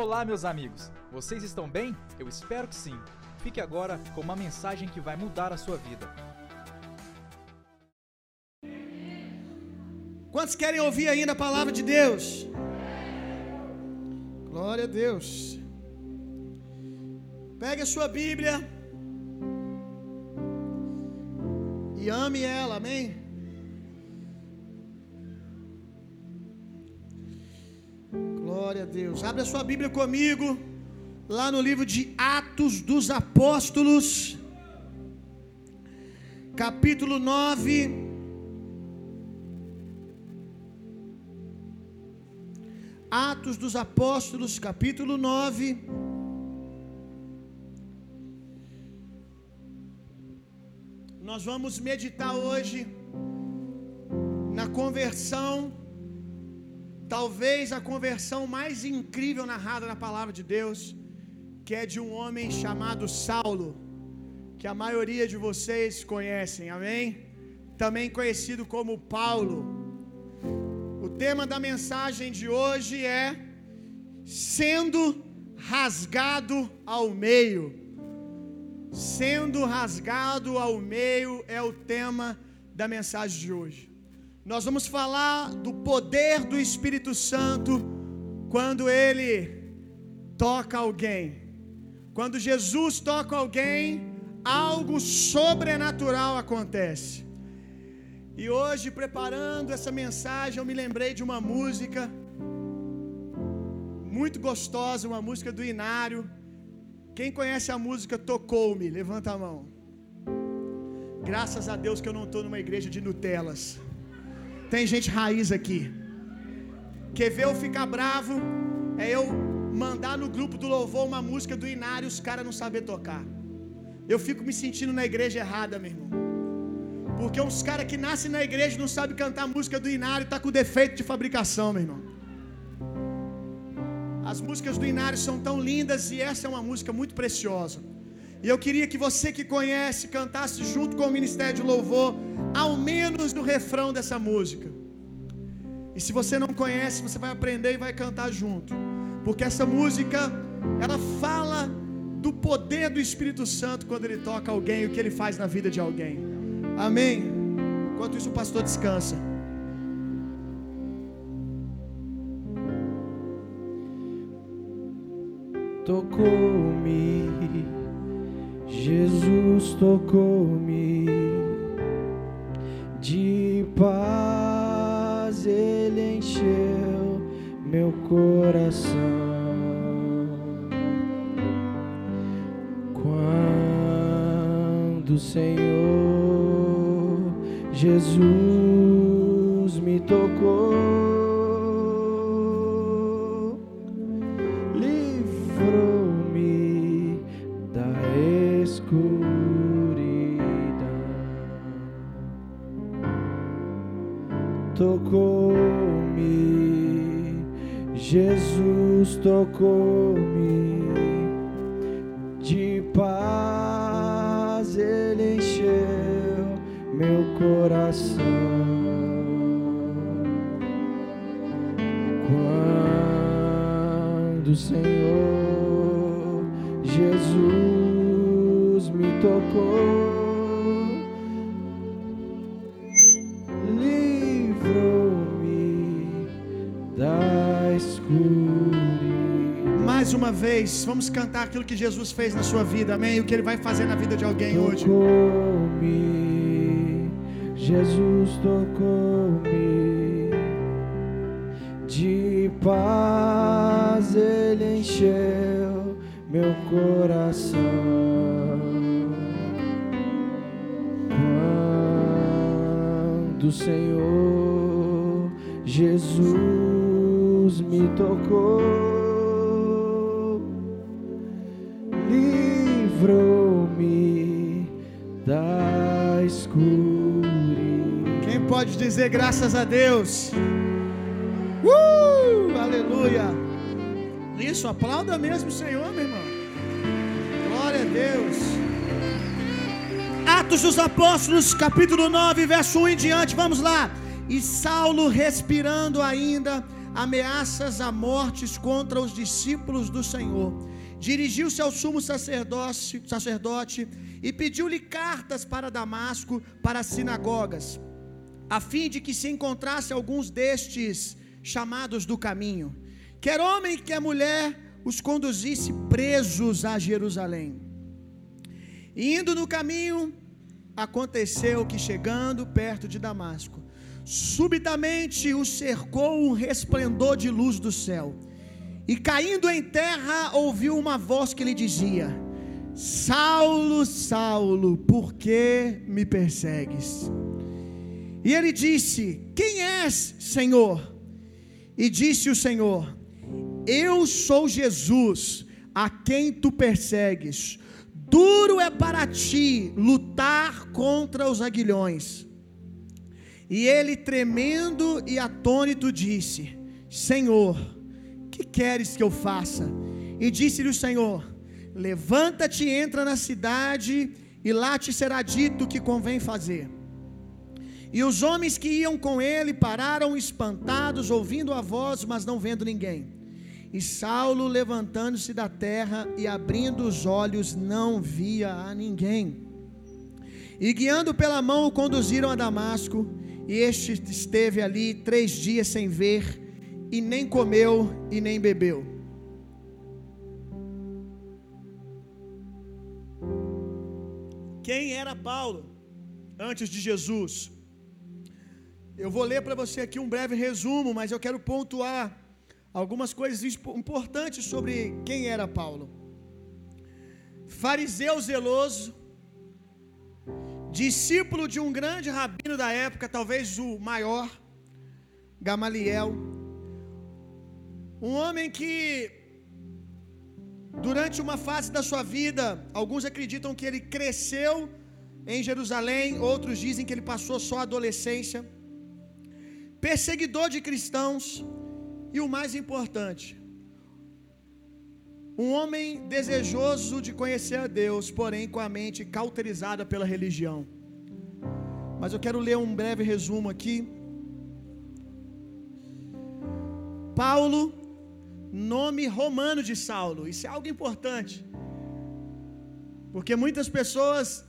Olá, meus amigos. Vocês estão bem? Eu espero que sim. Fique agora com uma mensagem que vai mudar a sua vida. Quantos querem ouvir ainda a palavra de Deus? Glória a Deus. Pegue a sua Bíblia e ame ela, amém? Glória a Deus. Abra a sua Bíblia comigo, lá no livro de Atos dos Apóstolos, capítulo 9. Atos dos Apóstolos, capítulo 9. Nós vamos meditar hoje na conversão, talvez a conversão mais incrível narrada na palavra de Deus, que é de um homem chamado Saulo, que a maioria de vocês conhecem, amém? Também conhecido como Paulo. O tema da mensagem de hoje é sendo rasgado ao meio. Sendo rasgado ao meio é o tema da mensagem de hoje. Nós vamos falar do poder do Espírito Santo quando ele toca alguém. Quando Jesus toca alguém, algo sobrenatural acontece. E hoje, preparando essa mensagem, eu me lembrei de uma música muito gostosa, uma música do Inário. Quem conhece a música Tocou-me? Levanta a mão. Graças a Deus que eu não estou numa igreja de Nutelas. Tem gente raiz aqui. Quer ver eu ficar bravo? É eu mandar no grupo do louvor uma música do Inário e os caras não saber tocar. Eu fico me sentindo na igreja errada, meu irmão. Porque uns caras que nascem na igreja não sabem cantar a música do Inário tá com defeito de fabricação, meu irmão. As músicas do Inário são tão lindas e essa é uma música muito preciosa. E eu queria que você que conhece cantasse junto com o Ministério de Louvor, ao menos no refrão dessa música. E se você não conhece, você vai aprender e vai cantar junto. Porque essa música, ela fala do poder do Espírito Santo quando ele toca alguém, o que ele faz na vida de alguém. Amém. Enquanto isso, o pastor descansa. Tocou-me, Jesus tocou-me, de paz Ele encheu meu coração. Quando o Senhor Jesus me tocou, tocou-me, Jesus tocou-me, de paz Ele encheu meu coração. Quando o Senhor Jesus uma vez, vamos cantar aquilo que Jesus fez na sua vida, amém? O que ele vai fazer na vida de alguém hoje. Tocou-me, Jesus tocou-me, de paz Ele encheu meu coração. Quando o Senhor Jesus me tocou, livrou-me da escuridão. Quem pode dizer graças a Deus? Uh! Aleluia! Isso, aplauda mesmo o Senhor, meu irmão. Glória a Deus. Atos dos Apóstolos, capítulo 9, verso 1 em diante, vamos lá. E Saulo, respirando ainda ameaças a mortes contra os discípulos do Senhor. Dirigiu-se ao sumo sacerdote, e pediu-lhe cartas para Damasco, para as sinagogas, a fim de que se encontrasse alguns destes chamados do caminho, quer homem, quer mulher, os conduzisse presos a Jerusalém. E indo no caminho, aconteceu que chegando perto de Damasco, subitamente o cercou um resplendor de luz do céu. E caindo em terra, ouviu uma voz que lhe dizia: Saulo, Saulo, por que me persegues? E ele disse: Quem és, Senhor? E disse o Senhor: Eu sou Jesus, a quem tu persegues. Duro é para ti lutar contra os aguilhões. E ele, tremendo e atônito, disse: Senhor, que queres que eu faça? E disse-lhe o Senhor: Levanta-te, entra na cidade, e lá te será dito o que convém fazer. E os homens que iam com ele pararam espantados, ouvindo a voz, mas não vendo ninguém. E Saulo, levantando-se da terra e abrindo os olhos, não via a ninguém. E guiando pela mão, o conduziram a Damasco. E este esteve ali três dias sem ver, e nem comeu e nem bebeu. Quem era Paulo antes de Jesus? Eu vou ler para você aqui um breve resumo, mas eu quero pontuar algumas coisas importantes sobre quem era Paulo. Fariseu zeloso, discípulo de um grande rabino da época, talvez o maior, Gamaliel. Um homem que, durante uma fase da sua vida, alguns acreditam que ele cresceu em Jerusalém, outros dizem que ele passou só a adolescência. Perseguidor de cristãos, e o mais importante, um homem desejoso de conhecer a Deus, porém com a mente cauterizada pela religião. Mas eu quero ler um breve resumo aqui. Paulo, nome romano de Saulo. Isso é algo importante. Porque muitas pessoas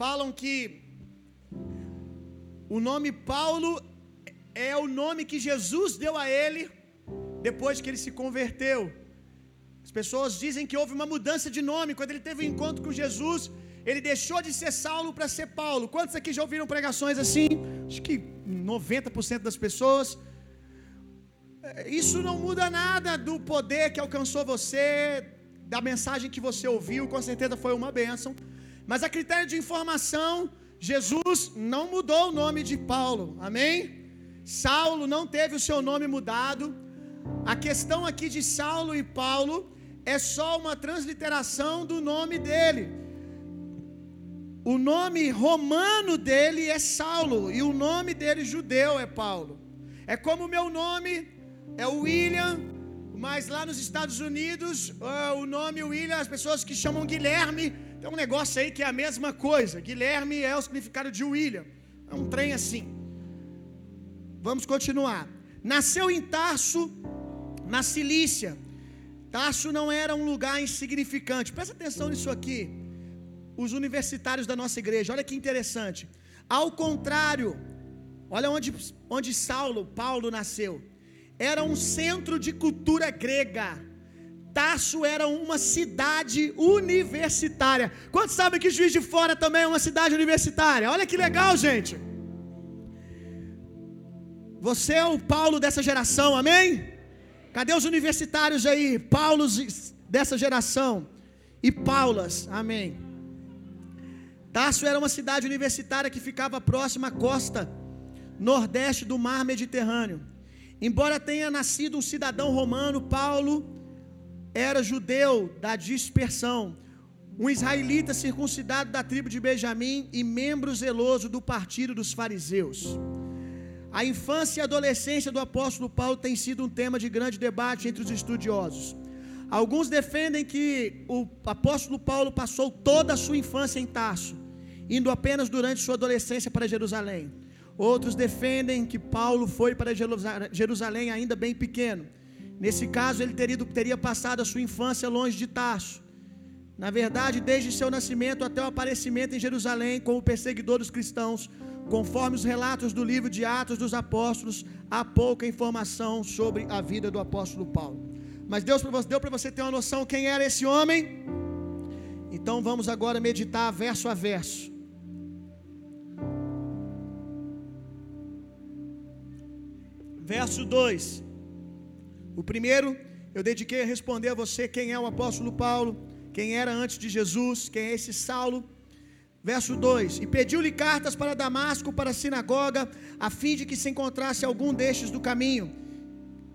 falam que o nome Paulo é o nome que Jesus deu a ele depois que ele se converteu. As pessoas dizem que houve uma mudança de nome quando ele teve um encontro com Jesus. Ele deixou de ser Saulo para ser Paulo. Quantos aqui já ouviram pregações assim? Acho que 90% das pessoas. Isso não muda nada do poder que alcançou você, da mensagem que você ouviu, com certeza foi uma bênção. Mas a critério de informação, Jesus não mudou o nome de Paulo. Amém? Saulo não teve o seu nome mudado. A questão aqui de Saulo e Paulo é só uma transliteração do nome dele. O nome romano dele é Saulo e o nome dele judeu é Paulo. É como o meu nome é William, mas lá nos Estados Unidos o nome William, as pessoas que chamam Guilherme, tem um negócio aí que é a mesma coisa. Guilherme é o significado de William. É um trem assim. Vamos continuar. Nasceu em Tarso, na Cilícia. Tarso não era um lugar insignificante. Presta atenção nisso aqui. Os universitários da nossa igreja, olha que interessante. Ao contrário, olha onde, onde Saulo, Paulo nasceu. Era um centro de cultura grega. Tarso era uma cidade universitária. Quantos sabem que Juiz de Fora também é uma cidade universitária? Olha que legal, gente. Você é o Paulo dessa geração, amém? Cadê os universitários aí? Paulos dessa geração. E Paulas, amém. Tarso era uma cidade universitária que ficava próxima à costa nordeste do mar Mediterrâneo. Embora tenha nascido um cidadão romano, Paulo era judeu da dispersão, um israelita circuncidado da tribo de Benjamim e membro zeloso do partido dos fariseus. A infância e adolescência do apóstolo Paulo tem sido um tema de grande debate entre os estudiosos. Alguns defendem que o apóstolo Paulo passou toda a sua infância em Tarso, indo apenas durante sua adolescência para Jerusalém. Outros defendem que Paulo foi para Jerusalém ainda bem pequeno. Nesse caso, ele teria, teria passado a sua infância longe de Tarso. Na verdade, desde seu nascimento até o aparecimento em Jerusalém como perseguidor dos cristãos, conforme os relatos do livro de Atos dos Apóstolos, há pouca informação sobre a vida do apóstolo Paulo. Mas Deus deu para você ter uma noção quem era esse homem? Então vamos agora meditar verso a verso. Verso 2. O primeiro, eu dediquei a responder a você quem é o apóstolo Paulo, quem era antes de Jesus, quem é esse Saulo. Verso 2: E pediu-lhe cartas para Damasco, para a sinagoga, a fim de que se encontrasse algum destes do caminho,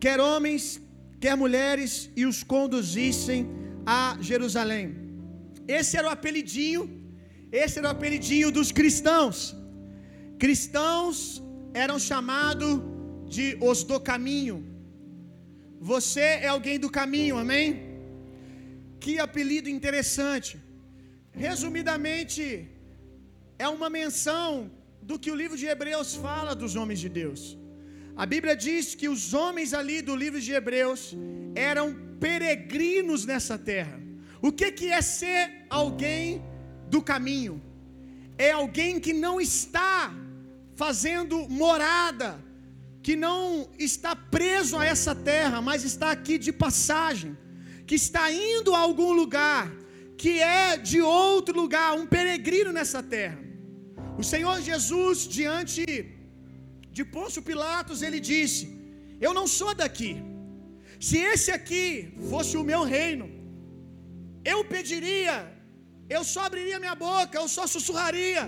quer homens, quer mulheres, e os conduzissem a Jerusalém. Esse era o apelidinho, esse era o apelidinho dos cristãos. Cristãos eram chamados de os do caminho. Você é alguém do caminho, amém? Que apelido interessante. Resumidamente, é uma menção do que o livro de Hebreus fala dos homens de Deus. A Bíblia diz que os homens ali do livro de Hebreus eram peregrinos nessa terra. O que, que é ser alguém do caminho? É alguém que não está fazendo morada, que não está preso a essa terra, mas está aqui de passagem, que está indo a algum lugar, que é de outro lugar, um peregrino nessa terra. O Senhor Jesus, diante de Pôncio Pilatos, ele disse: Eu não sou daqui. Se esse aqui fosse o meu reino, eu pediria, eu só abriria minha boca, eu só sussurraria,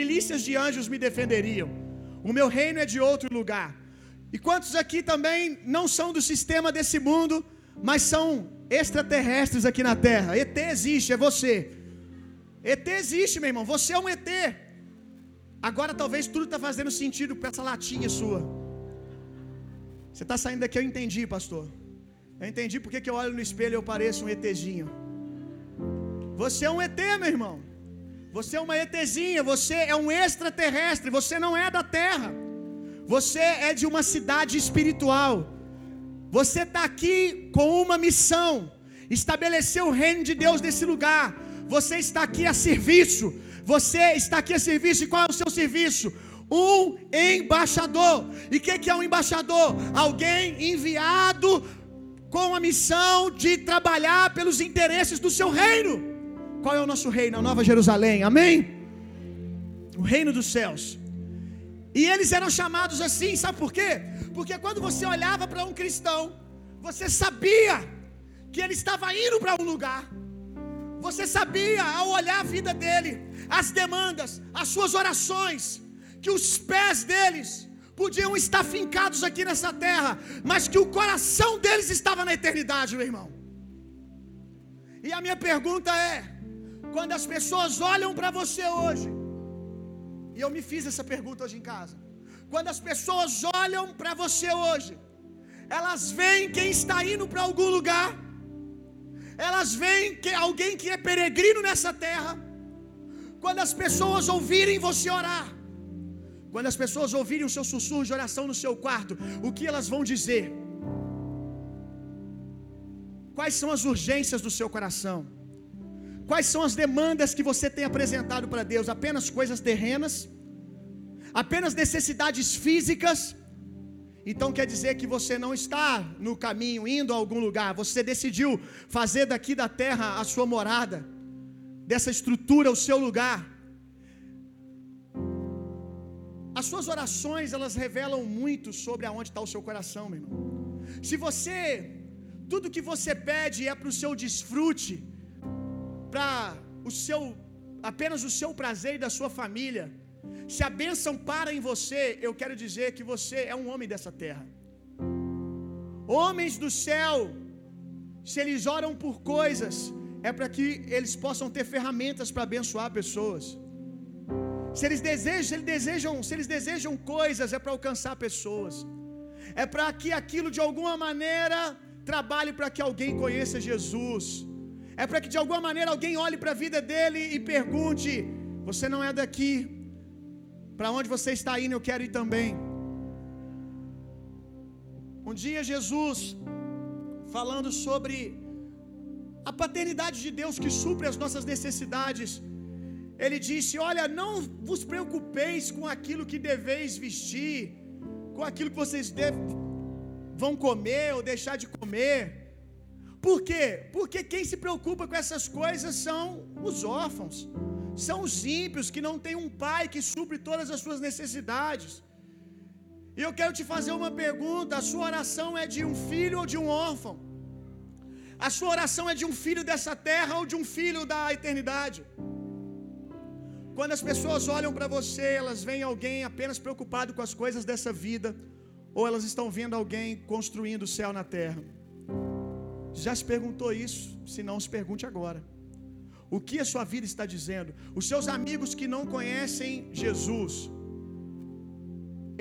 milícias de anjos me defenderiam. O meu reino é de outro lugar. E quantos aqui também não são do sistema desse mundo, mas são extraterrestres aqui na terra? ET existe, é você. ET existe, meu irmão, você é um ET. Agora talvez tudo está fazendo sentido com essa latinha sua. Você está saindo daqui, eu entendi, pastor. Eu entendi porque que eu olho no espelho e eu pareço um ETzinho. Você é um ET, meu irmão. Você é uma ETzinha, você é um extraterrestre, você não é da terra. Você é de uma cidade espiritual. Você está aqui com uma missão: estabelecer o reino de Deus nesse lugar. Você está aqui a serviço. Você está aqui a serviço. E qual é o seu serviço? Um embaixador. E o que, que é um embaixador? Alguém enviado com a missão de trabalhar pelos interesses do seu reino. Qual é o nosso reino? A Nova Jerusalém. Amém? O reino dos céus. E eles eram chamados assim, sabe por quê? Porque quando você olhava para um cristão, você sabia que ele estava indo para um lugar. Você sabia, ao olhar a vida dele, as demandas, as suas orações, que os pés deles podiam estar fincados aqui nessa terra, mas que o coração deles estava na eternidade, meu irmão. E a minha pergunta é: quando as pessoas olham para você hoje, e eu me fiz essa pergunta hoje em casa, quando as pessoas olham para você hoje, elas veem quem está indo para algum lugar, elas veem que alguém que é peregrino nessa terra, quando as pessoas ouvirem você orar, quando as pessoas ouvirem o seu sussurro de oração no seu quarto, o que elas vão dizer? Quais são as urgências do seu coração? Quais são as demandas que você tem apresentado para Deus? Apenas coisas terrenas? Apenas necessidades físicas? Então quer dizer que você não está no caminho, indo a algum lugar. Você decidiu fazer daqui da terra a sua morada, dessa estrutura o seu lugar. As suas orações, elas revelam muito sobre aonde está o seu coração, meu irmão. Se você, tudo que você pede é para o seu desfrute, o seu, apenas o seu prazer e da sua família, se a bênção para em você, eu quero dizer que você é um homem dessa terra. Homens do céu, se eles oram por coisas, é para que eles possam ter ferramentas para abençoar pessoas. Se eles desejam, se eles desejam, se eles desejam coisas, é para alcançar pessoas. É para que aquilo de alguma maneira trabalhe para que alguém conheça Jesus. É para que de alguma maneira alguém olhe para a vida dele e pergunte: Você não é daqui, Para onde você está indo, eu quero ir também. Um dia Jesus falando sobre a paternidade de Deus que supre as nossas necessidades. Ele disse: Olha, não vos preocupeis com aquilo que deveis vestir, com aquilo que vocês deve, vão comer ou deixar de comer. Por quê? Porque quem se preocupa com essas coisas são os órfãos, são os ímpios que não têm um pai que supre todas as suas necessidades. E eu quero te fazer uma pergunta: a sua oração é de um filho ou de um órfão? A sua oração é de um filho dessa terra ou de um filho da eternidade? Quando as pessoas olham para você, elas veem alguém apenas preocupado com as coisas dessa vida, ou elas estão vendo alguém construindo o céu na terra? Já se perguntou isso? Se não, se pergunte agora. O que a sua vida está dizendo? Os seus amigos que não conhecem Jesus,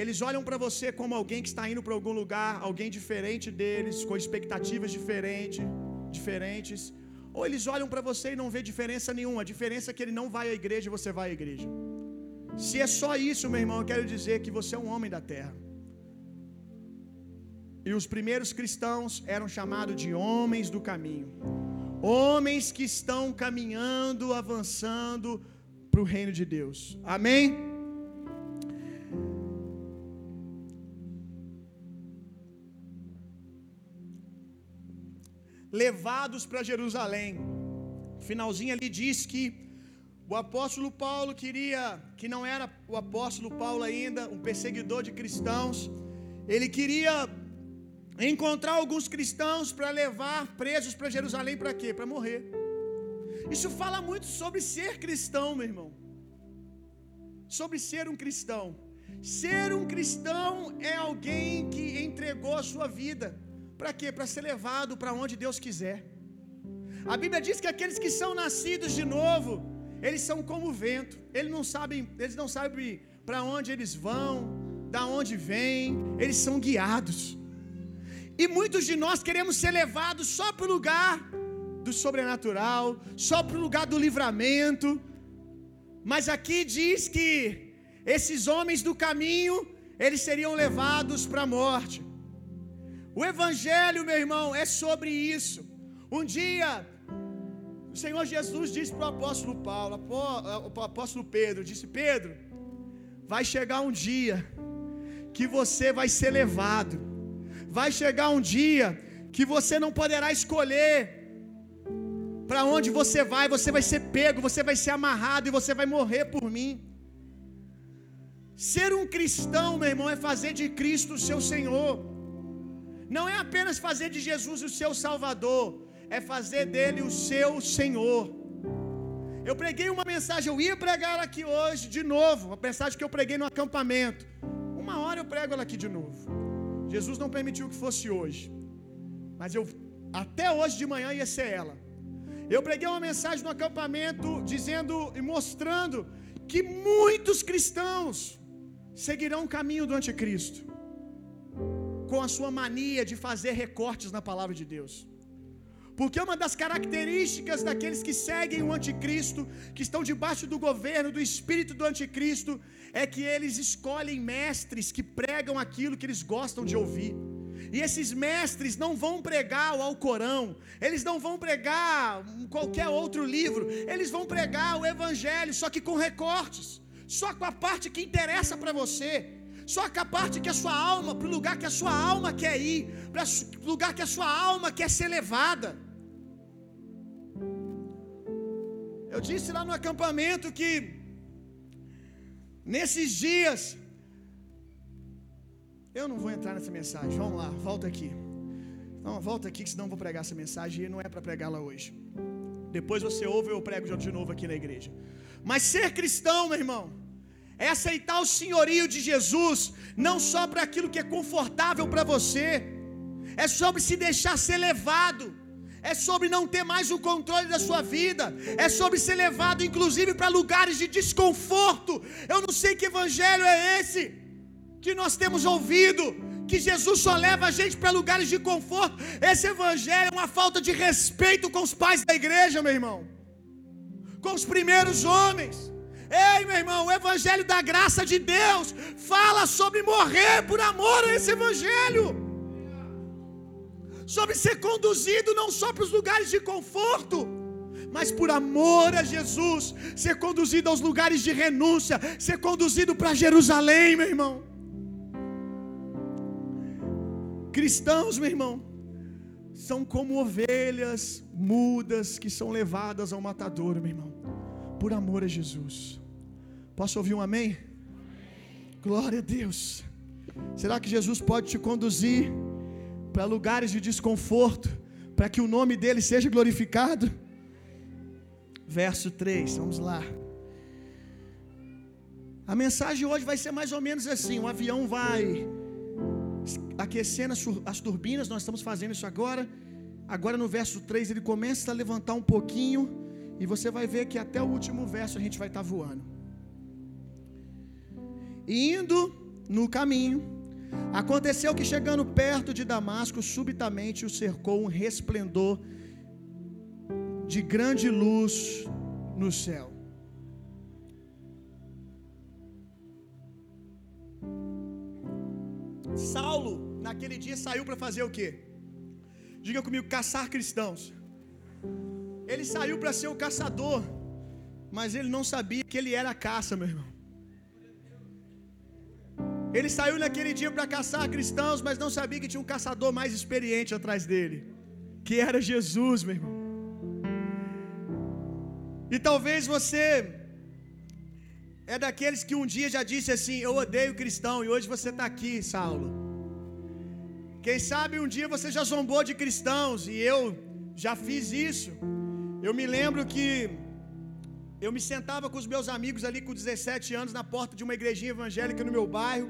eles olham para você como alguém que está indo para algum lugar, alguém diferente deles, com expectativas diferentes, diferentes, ou eles olham para você e não vê diferença nenhuma. A diferença é que ele não vai à igreja e você vai à igreja. Se é só isso, meu irmão, eu quero dizer que você é um homem da terra. E os primeiros cristãos eram chamados de homens do caminho. Homens que estão caminhando, avançando para o reino de Deus. Amém? levados para Jerusalém. Finalzinho ali diz que o apóstolo Paulo queria, que não era o apóstolo Paulo ainda, um perseguidor de cristãos, ele queria encontrar alguns cristãos para levar presos para Jerusalém para quê? Para morrer. Isso fala muito sobre ser cristão, meu irmão. Sobre ser um cristão. Ser um cristão é alguém que entregou a sua vida. Para quê? Para ser levado para onde Deus quiser. A Bíblia diz que aqueles que são nascidos de novo, eles são como o vento. Eles não sabem, eles não sabem para onde eles vão, da onde vêm, eles são guiados. E muitos de nós queremos ser levados só para o lugar do sobrenatural, só para o lugar do livramento. Mas aqui diz que esses homens do caminho, eles seriam levados para a morte. O evangelho, meu irmão, é sobre isso. Um dia, o Senhor Jesus disse para o apóstolo Paulo, o apóstolo Pedro, disse: Pedro, vai chegar um dia que você vai ser levado. Vai chegar um dia que você não poderá escolher para onde você vai, você vai ser pego, você vai ser amarrado e você vai morrer por mim. Ser um cristão, meu irmão, é fazer de Cristo o seu Senhor. Não é apenas fazer de Jesus o seu Salvador, é fazer dele o seu Senhor. Eu preguei uma mensagem, eu ia pregar ela aqui hoje de novo, a mensagem que eu preguei no acampamento. Uma hora eu prego ela aqui de novo. Jesus não permitiu que fosse hoje, mas eu até hoje de manhã ia ser ela. Eu preguei uma mensagem no acampamento dizendo e mostrando que muitos cristãos seguirão o caminho do anticristo com a sua mania de fazer recortes na palavra de Deus. Porque uma das características daqueles que seguem o anticristo, que estão debaixo do governo do espírito do anticristo, é que eles escolhem mestres que pregam aquilo que eles gostam de ouvir. E esses mestres não vão pregar o Alcorão, eles não vão pregar qualquer outro livro, eles vão pregar o Evangelho, só que com recortes, só com a parte que interessa para você. Só que a parte que a sua alma, para o lugar que a sua alma quer ir, para o lugar que a sua alma quer ser levada. Eu disse lá no acampamento que nesses dias eu não vou entrar nessa mensagem. Vamos lá, volta aqui. Não, volta aqui, que senão eu vou pregar essa mensagem e não é para pregá-la hoje. Depois você ouve eu prego de novo aqui na igreja. Mas ser cristão, meu irmão, é aceitar o senhorio de Jesus, não só para aquilo que é confortável para você, é sobre se deixar ser levado, é sobre não ter mais o controle da sua vida, é sobre ser levado inclusive para lugares de desconforto. Eu não sei que evangelho é esse que nós temos ouvido, que Jesus só leva a gente para lugares de conforto. Esse evangelho é uma falta de respeito com os pais da igreja, meu irmão, com os primeiros homens. Ei, meu irmão, o evangelho da graça de Deus fala sobre morrer por amor a esse evangelho. Sobre ser conduzido não só para os lugares de conforto, mas por amor a Jesus, ser conduzido aos lugares de renúncia, ser conduzido para Jerusalém, meu irmão. Cristãos, meu irmão, são como ovelhas mudas que são levadas ao matadouro, meu irmão, por amor a Jesus. Posso ouvir um amém? Glória a Deus. Será que Jesus pode te conduzir para lugares de desconforto, para que o nome dele seja glorificado? Verso 3, vamos lá. A mensagem hoje vai ser mais ou menos assim: o avião vai aquecendo as turbinas, nós estamos fazendo isso agora. Agora no verso 3 ele começa a levantar um pouquinho, e você vai ver que até o último verso a gente vai estar voando. E indo no caminho, aconteceu que chegando perto de Damasco, subitamente o cercou um resplendor de grande luz no céu. Saulo, naquele dia, saiu para fazer o quê? Diga comigo, caçar cristãos. Ele saiu para ser o caçador, mas ele não sabia que ele era a caça, meu irmão. Ele saiu naquele dia para caçar cristãos, mas não sabia que tinha um caçador mais experiente atrás dele, que era Jesus, meu irmão. E talvez você é daqueles que um dia já disse assim: Eu odeio cristão, e hoje você está aqui, Saulo. Quem sabe um dia você já zombou de cristãos, e eu já fiz isso. Eu me lembro que eu me sentava com os meus amigos ali com 17 anos na porta de uma igrejinha evangélica no meu bairro,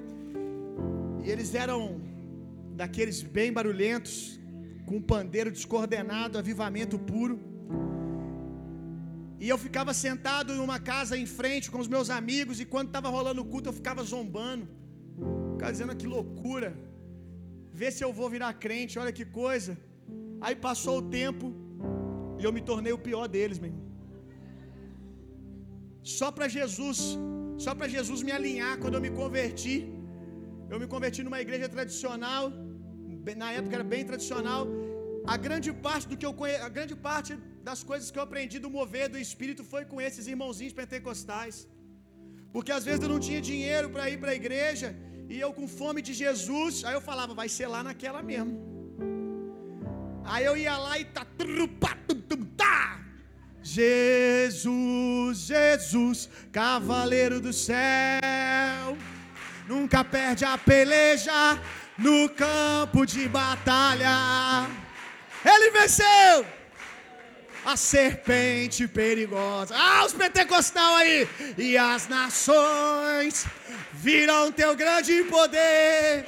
e eles eram daqueles bem barulhentos, com pandeiro descoordenado, avivamento puro. E eu ficava sentado em uma casa em frente com os meus amigos, e quando estava rolando o culto, eu ficava zombando. Ficava dizendo que loucura. Vê se eu vou virar crente, olha que coisa. Aí passou o tempo e eu me tornei o pior deles, meu irmão. Só para Jesus, só para Jesus me alinhar quando eu me converti. Eu me converti numa igreja tradicional, na época era bem tradicional. A grande parte do que eu conhe... a grande parte das coisas que eu aprendi do mover do espírito foi com esses irmãozinhos pentecostais. Porque às vezes eu não tinha dinheiro para ir para a igreja e eu com fome de Jesus, aí eu falava, vai ser lá naquela mesmo. Aí eu ia lá e tá tá Jesus, Jesus, cavaleiro do céu, nunca perde a peleja no campo de batalha. Ele venceu a serpente perigosa. Ah, os pentecostal aí! E as nações viram teu grande poder.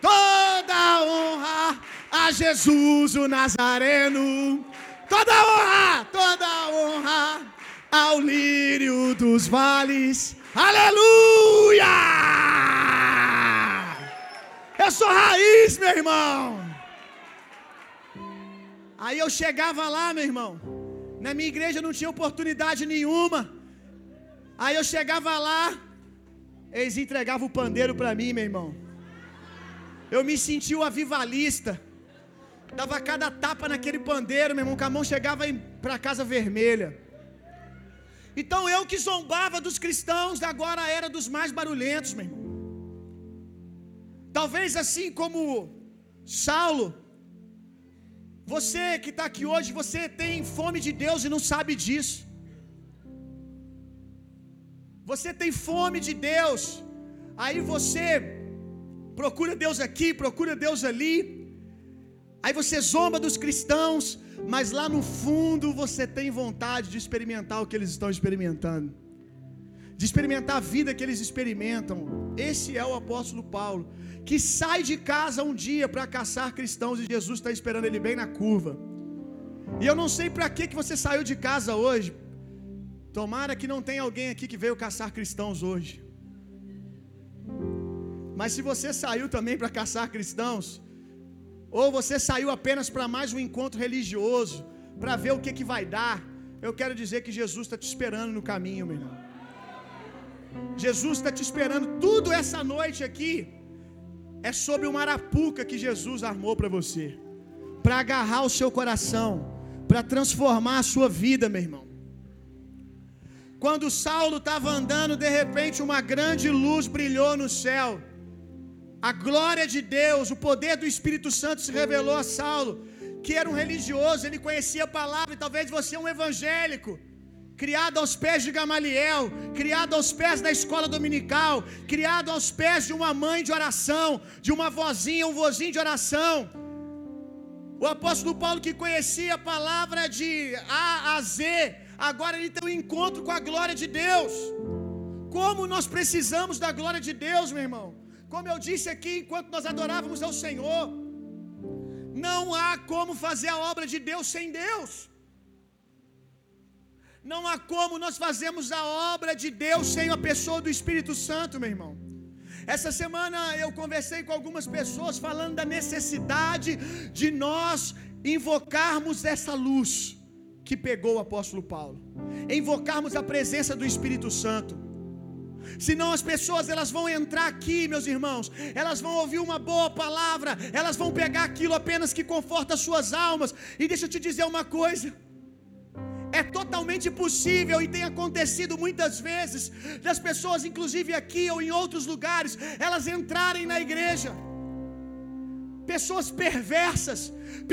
Toda honra a Jesus o Nazareno. Toda honra, toda honra ao lírio dos vales. Aleluia! Eu sou raiz, meu irmão. Aí eu chegava lá, meu irmão. Na minha igreja não tinha oportunidade nenhuma. Aí eu chegava lá, eles entregavam o pandeiro para mim, meu irmão. Eu me sentia o avivalista. Dava cada tapa naquele pandeiro, meu irmão, que a mão chegava para casa vermelha. Então eu que zombava dos cristãos, agora era dos mais barulhentos, meu irmão. Talvez assim como Saulo, você que está aqui hoje, você tem fome de Deus e não sabe disso. Você tem fome de Deus, aí você procura Deus aqui, procura Deus ali, aí você zomba dos cristãos, mas lá no fundo você tem vontade de experimentar o que eles estão experimentando, de experimentar a vida que eles experimentam. Esse é o apóstolo Paulo, que sai de casa um dia para caçar cristãos e Jesus está esperando ele bem na curva. E eu não sei para que que você saiu de casa hoje. Tomara que não tenha alguém aqui que veio caçar cristãos hoje. Mas se você saiu também para caçar cristãos, ou você saiu apenas para mais um encontro religioso, para ver o que, que vai dar, eu quero dizer que Jesus está te esperando no caminho, meu irmão. Jesus está te esperando. Tudo essa noite aqui é sobre uma arapuca que Jesus armou para você, para agarrar o seu coração, para transformar a sua vida, meu irmão. Quando Saulo estava andando, de repente uma grande luz brilhou no céu. A glória de Deus, o poder do Espírito Santo se revelou a Saulo, que era um religioso, ele conhecia a palavra, e talvez você é um evangélico, criado aos pés de Gamaliel, criado aos pés da escola dominical, criado aos pés de uma mãe de oração, de uma vozinha, um vozinho de oração. O apóstolo Paulo que conhecia a palavra de A a Z, agora ele tem um encontro com a glória de Deus. Como nós precisamos da glória de Deus, meu irmão. Como eu disse aqui, enquanto nós adorávamos ao Senhor, não há como fazer a obra de Deus sem Deus. Não há como nós fazemos a obra de Deus sem a pessoa do Espírito Santo, meu irmão. Essa semana eu conversei com algumas pessoas falando da necessidade de nós invocarmos essa luz que pegou o apóstolo Paulo, invocarmos a presença do Espírito Santo. Senão as pessoas elas vão entrar aqui, meus irmãos, elas vão ouvir uma boa palavra, elas vão pegar aquilo apenas que conforta as suas almas. E deixa eu te dizer uma coisa. É totalmente possível e tem acontecido muitas vezes das pessoas, inclusive aqui ou em outros lugares, elas entrarem na igreja. Pessoas perversas,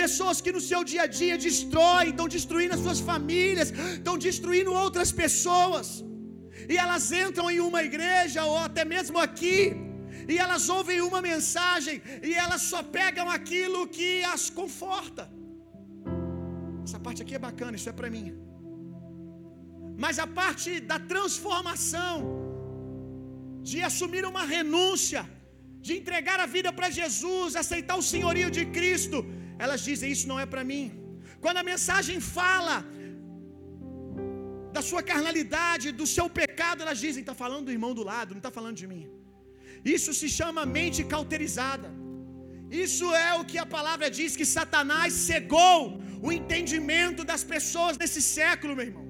pessoas que no seu dia a dia destroem, estão destruindo as suas famílias, estão destruindo outras pessoas. E elas entram em uma igreja ou até mesmo aqui, e elas ouvem uma mensagem e elas só pegam aquilo que as conforta. Essa parte aqui é bacana, isso é para mim. Mas a parte da transformação, de assumir uma renúncia, de entregar a vida para Jesus, aceitar o senhorio de Cristo, elas dizem: Isso não é para mim. Quando a mensagem fala da sua carnalidade, do seu pecado, elas dizem: Está falando do irmão do lado, não está falando de mim. Isso se chama mente cauterizada. Isso é o que a palavra diz que Satanás cegou o entendimento das pessoas nesse século, meu irmão.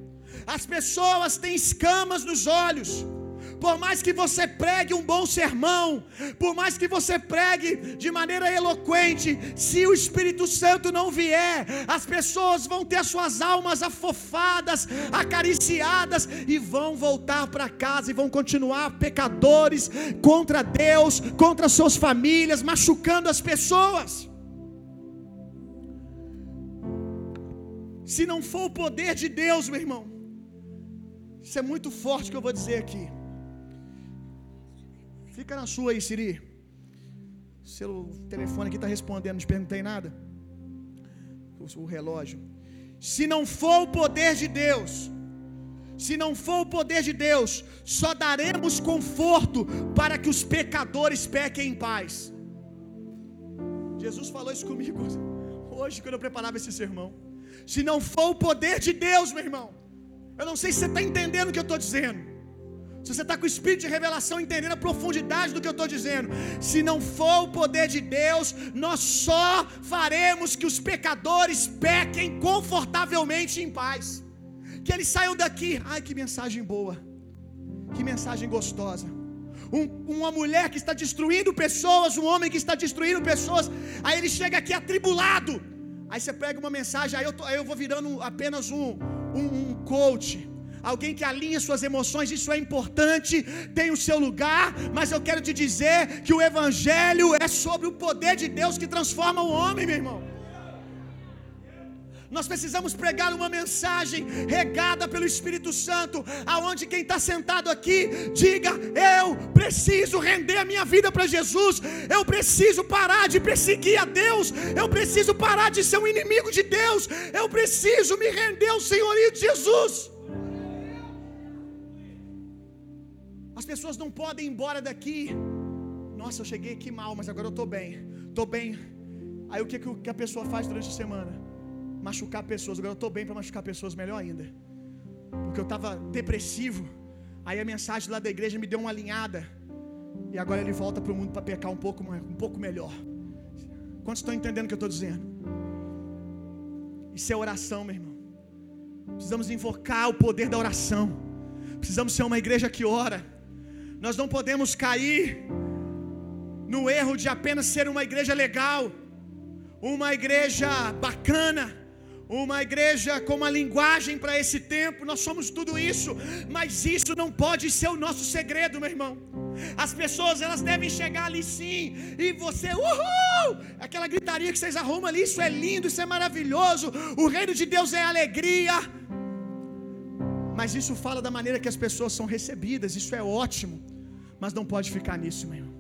As pessoas têm escamas nos olhos. Por mais que você pregue um bom sermão, por mais que você pregue de maneira eloquente, se o Espírito Santo não vier, as pessoas vão ter as suas almas afofadas, acariciadas e vão voltar para casa e vão continuar pecadores contra Deus, contra suas famílias, machucando as pessoas. Se não for o poder de Deus, meu irmão, isso é muito forte que eu vou dizer aqui. Fica na sua aí, Siri. Seu telefone aqui está respondendo, não te perguntei nada. O, relógio. Se não for o poder de Deus, se não for o poder de Deus, só daremos conforto para que os pecadores pequem em paz. Jesus falou isso comigo hoje, quando eu preparava esse sermão. Se não for o poder de Deus, meu irmão, eu não sei se você está entendendo o que eu estou dizendo. Se você está com o espírito de revelação, entendendo a profundidade do que eu estou dizendo. Se não for o poder de Deus, nós só faremos que os pecadores pequem confortavelmente em paz. Que eles saiam daqui. Ai, que mensagem boa. Que mensagem gostosa. Um, uma mulher que está destruindo pessoas, um homem que está destruindo pessoas. Aí ele chega aqui atribulado. Aí você pega uma mensagem, aí eu, tô, aí eu vou virando apenas um, um, um coach alguém que alinha suas emoções, isso é importante, tem o seu lugar, mas eu quero te dizer que o Evangelho é sobre o poder de Deus que transforma o homem, meu irmão. Nós precisamos pregar uma mensagem regada pelo Espírito Santo, aonde quem está sentado aqui diga: Eu preciso render a minha vida para Jesus, eu preciso parar de perseguir a Deus, eu preciso parar de ser um inimigo de Deus, eu preciso me render ao senhorio de Jesus. Pessoas não podem ir embora daqui. Nossa, eu cheguei aqui mal, mas agora eu estou bem. Estou bem. Aí o que, que a pessoa faz durante a semana? Machucar pessoas. Agora eu estou bem para machucar pessoas, melhor ainda. Porque eu estava depressivo. Aí a mensagem lá da igreja me deu uma alinhada. E agora ele volta para o mundo para pecar um pouco, um pouco melhor. Quantos estão entendendo o que eu estou dizendo? Isso é oração, meu irmão. Precisamos invocar o poder da oração. Precisamos ser uma igreja que ora. Nós não podemos cair no erro de apenas ser uma igreja legal, uma igreja bacana, uma igreja com uma linguagem para esse tempo. Nós somos tudo isso, mas isso não pode ser o nosso segredo, meu irmão. As pessoas elas devem chegar ali sim e você, uhul! Aquela gritaria que vocês arrumam ali, isso é lindo, isso é maravilhoso. O reino de Deus é alegria. Mas isso fala da maneira que as pessoas são recebidas, isso é ótimo. Mas não pode ficar nisso, meu irmão.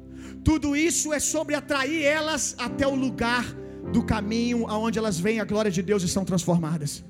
Tudo isso é sobre atrair elas até o lugar do caminho aonde elas veem a glória de Deus e são transformadas.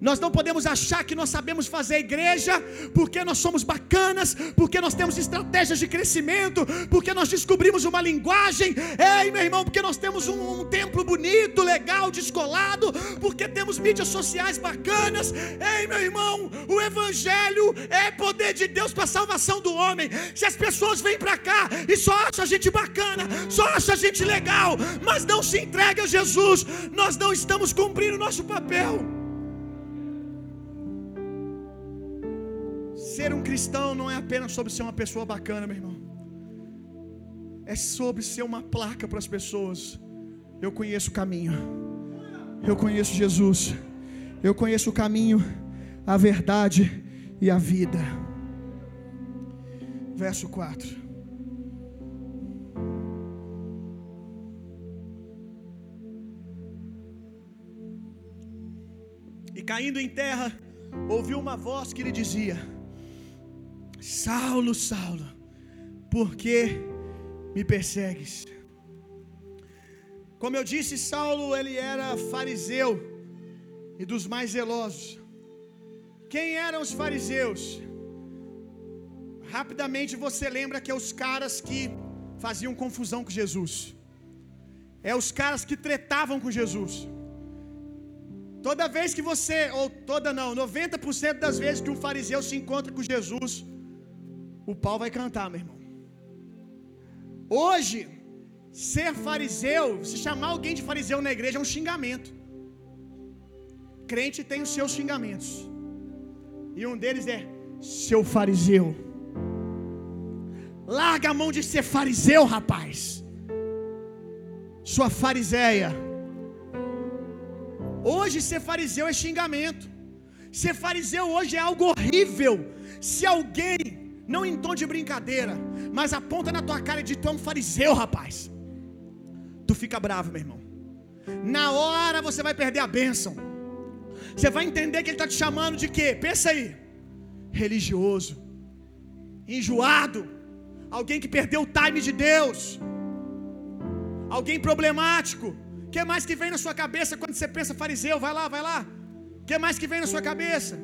Nós não podemos achar que nós sabemos fazer igreja porque nós somos bacanas, porque nós temos estratégias de crescimento, porque nós descobrimos uma linguagem. Ei, meu irmão, porque nós temos um, um templo bonito, legal, descolado, porque temos mídias sociais bacanas. Ei, meu irmão, o evangelho é poder de Deus para a salvação do homem. Se as pessoas vêm para cá e só acham a gente bacana, só acham a gente legal, mas não se entrega a Jesus, nós não estamos cumprindo o nosso papel. Ser um cristão não é apenas sobre ser uma pessoa bacana, meu irmão. É sobre ser uma placa para as pessoas. Eu conheço o caminho. Eu conheço Jesus. Eu conheço o caminho, a verdade e a vida. Verso 4. E caindo em terra, ouviu uma voz que lhe dizia: Saulo, Saulo, por que me persegues? Como eu disse, Saulo ele era fariseu e dos mais zelosos. Quem eram os fariseus? Rapidamente você lembra que é os caras que faziam confusão com Jesus. É os caras que tretavam com Jesus. Toda vez que você, ou toda não, 90% das vezes que um fariseu se encontra com Jesus, o pau vai cantar, meu irmão. Hoje, ser fariseu, se chamar alguém de fariseu na igreja é um xingamento. Crente tem os seus xingamentos. E um deles é seu fariseu. Larga a mão de ser fariseu, rapaz. Sua fariseia. Hoje ser fariseu é xingamento. Ser fariseu hoje é algo horrível. Se alguém, não em tom de brincadeira, mas aponta na tua cara de tu é um fariseu, rapaz. Tu fica bravo, meu irmão. Na hora você vai perder a bênção. Você vai entender que ele está te chamando de quê? Pensa aí. Religioso. Enjoado. Alguém que perdeu o time de Deus. Alguém problemático. O que mais que vem na sua cabeça quando você pensa fariseu? Vai lá, vai lá. O que mais que vem na sua cabeça?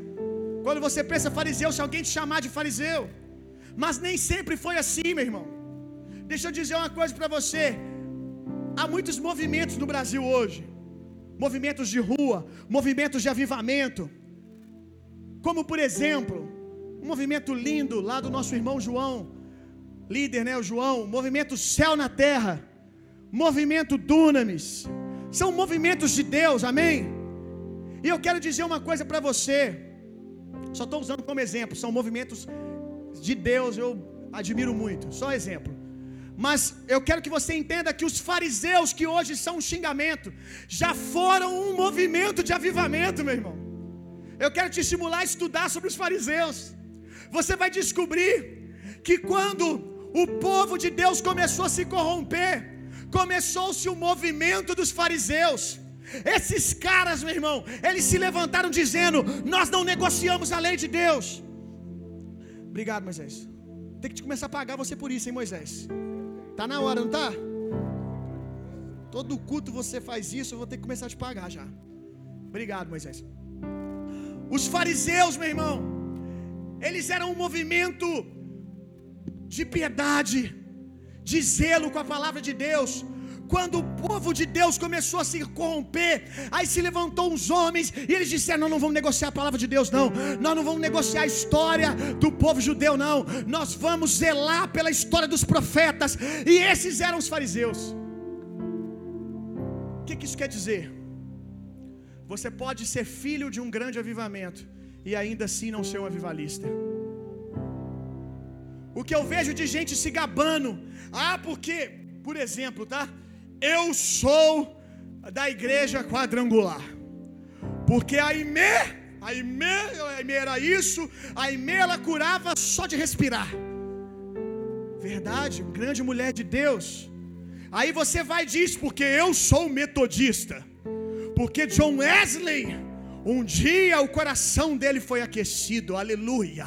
Quando você pensa fariseu, se alguém te chamar de fariseu. Mas nem sempre foi assim, meu irmão. Deixa eu dizer uma coisa para você. Há muitos movimentos no Brasil hoje. Movimentos de rua, movimentos de avivamento. Como por exemplo, um movimento lindo lá do nosso irmão João, líder, né, o João, movimento Céu na Terra, movimento Dunamis. São movimentos de Deus, amém? E eu quero dizer uma coisa para você. Só estou usando como exemplo, são movimentos de Deus, eu admiro muito. Só exemplo. Mas eu quero que você entenda que os fariseus que hoje são um xingamento, já foram um movimento de avivamento, meu irmão. Eu quero te estimular a estudar sobre os fariseus. Você vai descobrir que quando o povo de Deus começou a se corromper, começou-se o movimento dos fariseus. Esses caras, meu irmão, eles se levantaram dizendo: Nós não negociamos a lei de Deus. Obrigado, Moisés. Tem que te começar a pagar você por isso, hein, Moisés? Tá na hora, não tá? Todo culto você faz isso, eu vou ter que começar a te pagar já. Obrigado, Moisés. Os fariseus, meu irmão, eles eram um movimento de piedade, de zelo com a palavra de Deus. Quando o povo de Deus começou a se corromper, aí se levantou uns homens e eles disseram: Não, não vamos negociar a palavra de Deus, não. Nós não vamos negociar a história do povo judeu, não. Nós vamos zelar pela história dos profetas. E esses eram os fariseus. O que, que isso quer dizer? Você pode ser filho de um grande avivamento e ainda assim não ser um avivalista. O que eu vejo de gente se gabando. Ah, porque, por exemplo, tá? Eu sou da igreja quadrangular. Porque a Imê, a Imê, a Imê era isso, a Imê ela curava só de respirar. Verdade, grande mulher de Deus. Aí você vai diz, porque eu sou metodista. Porque John Wesley, um dia o coração dele foi aquecido, aleluia.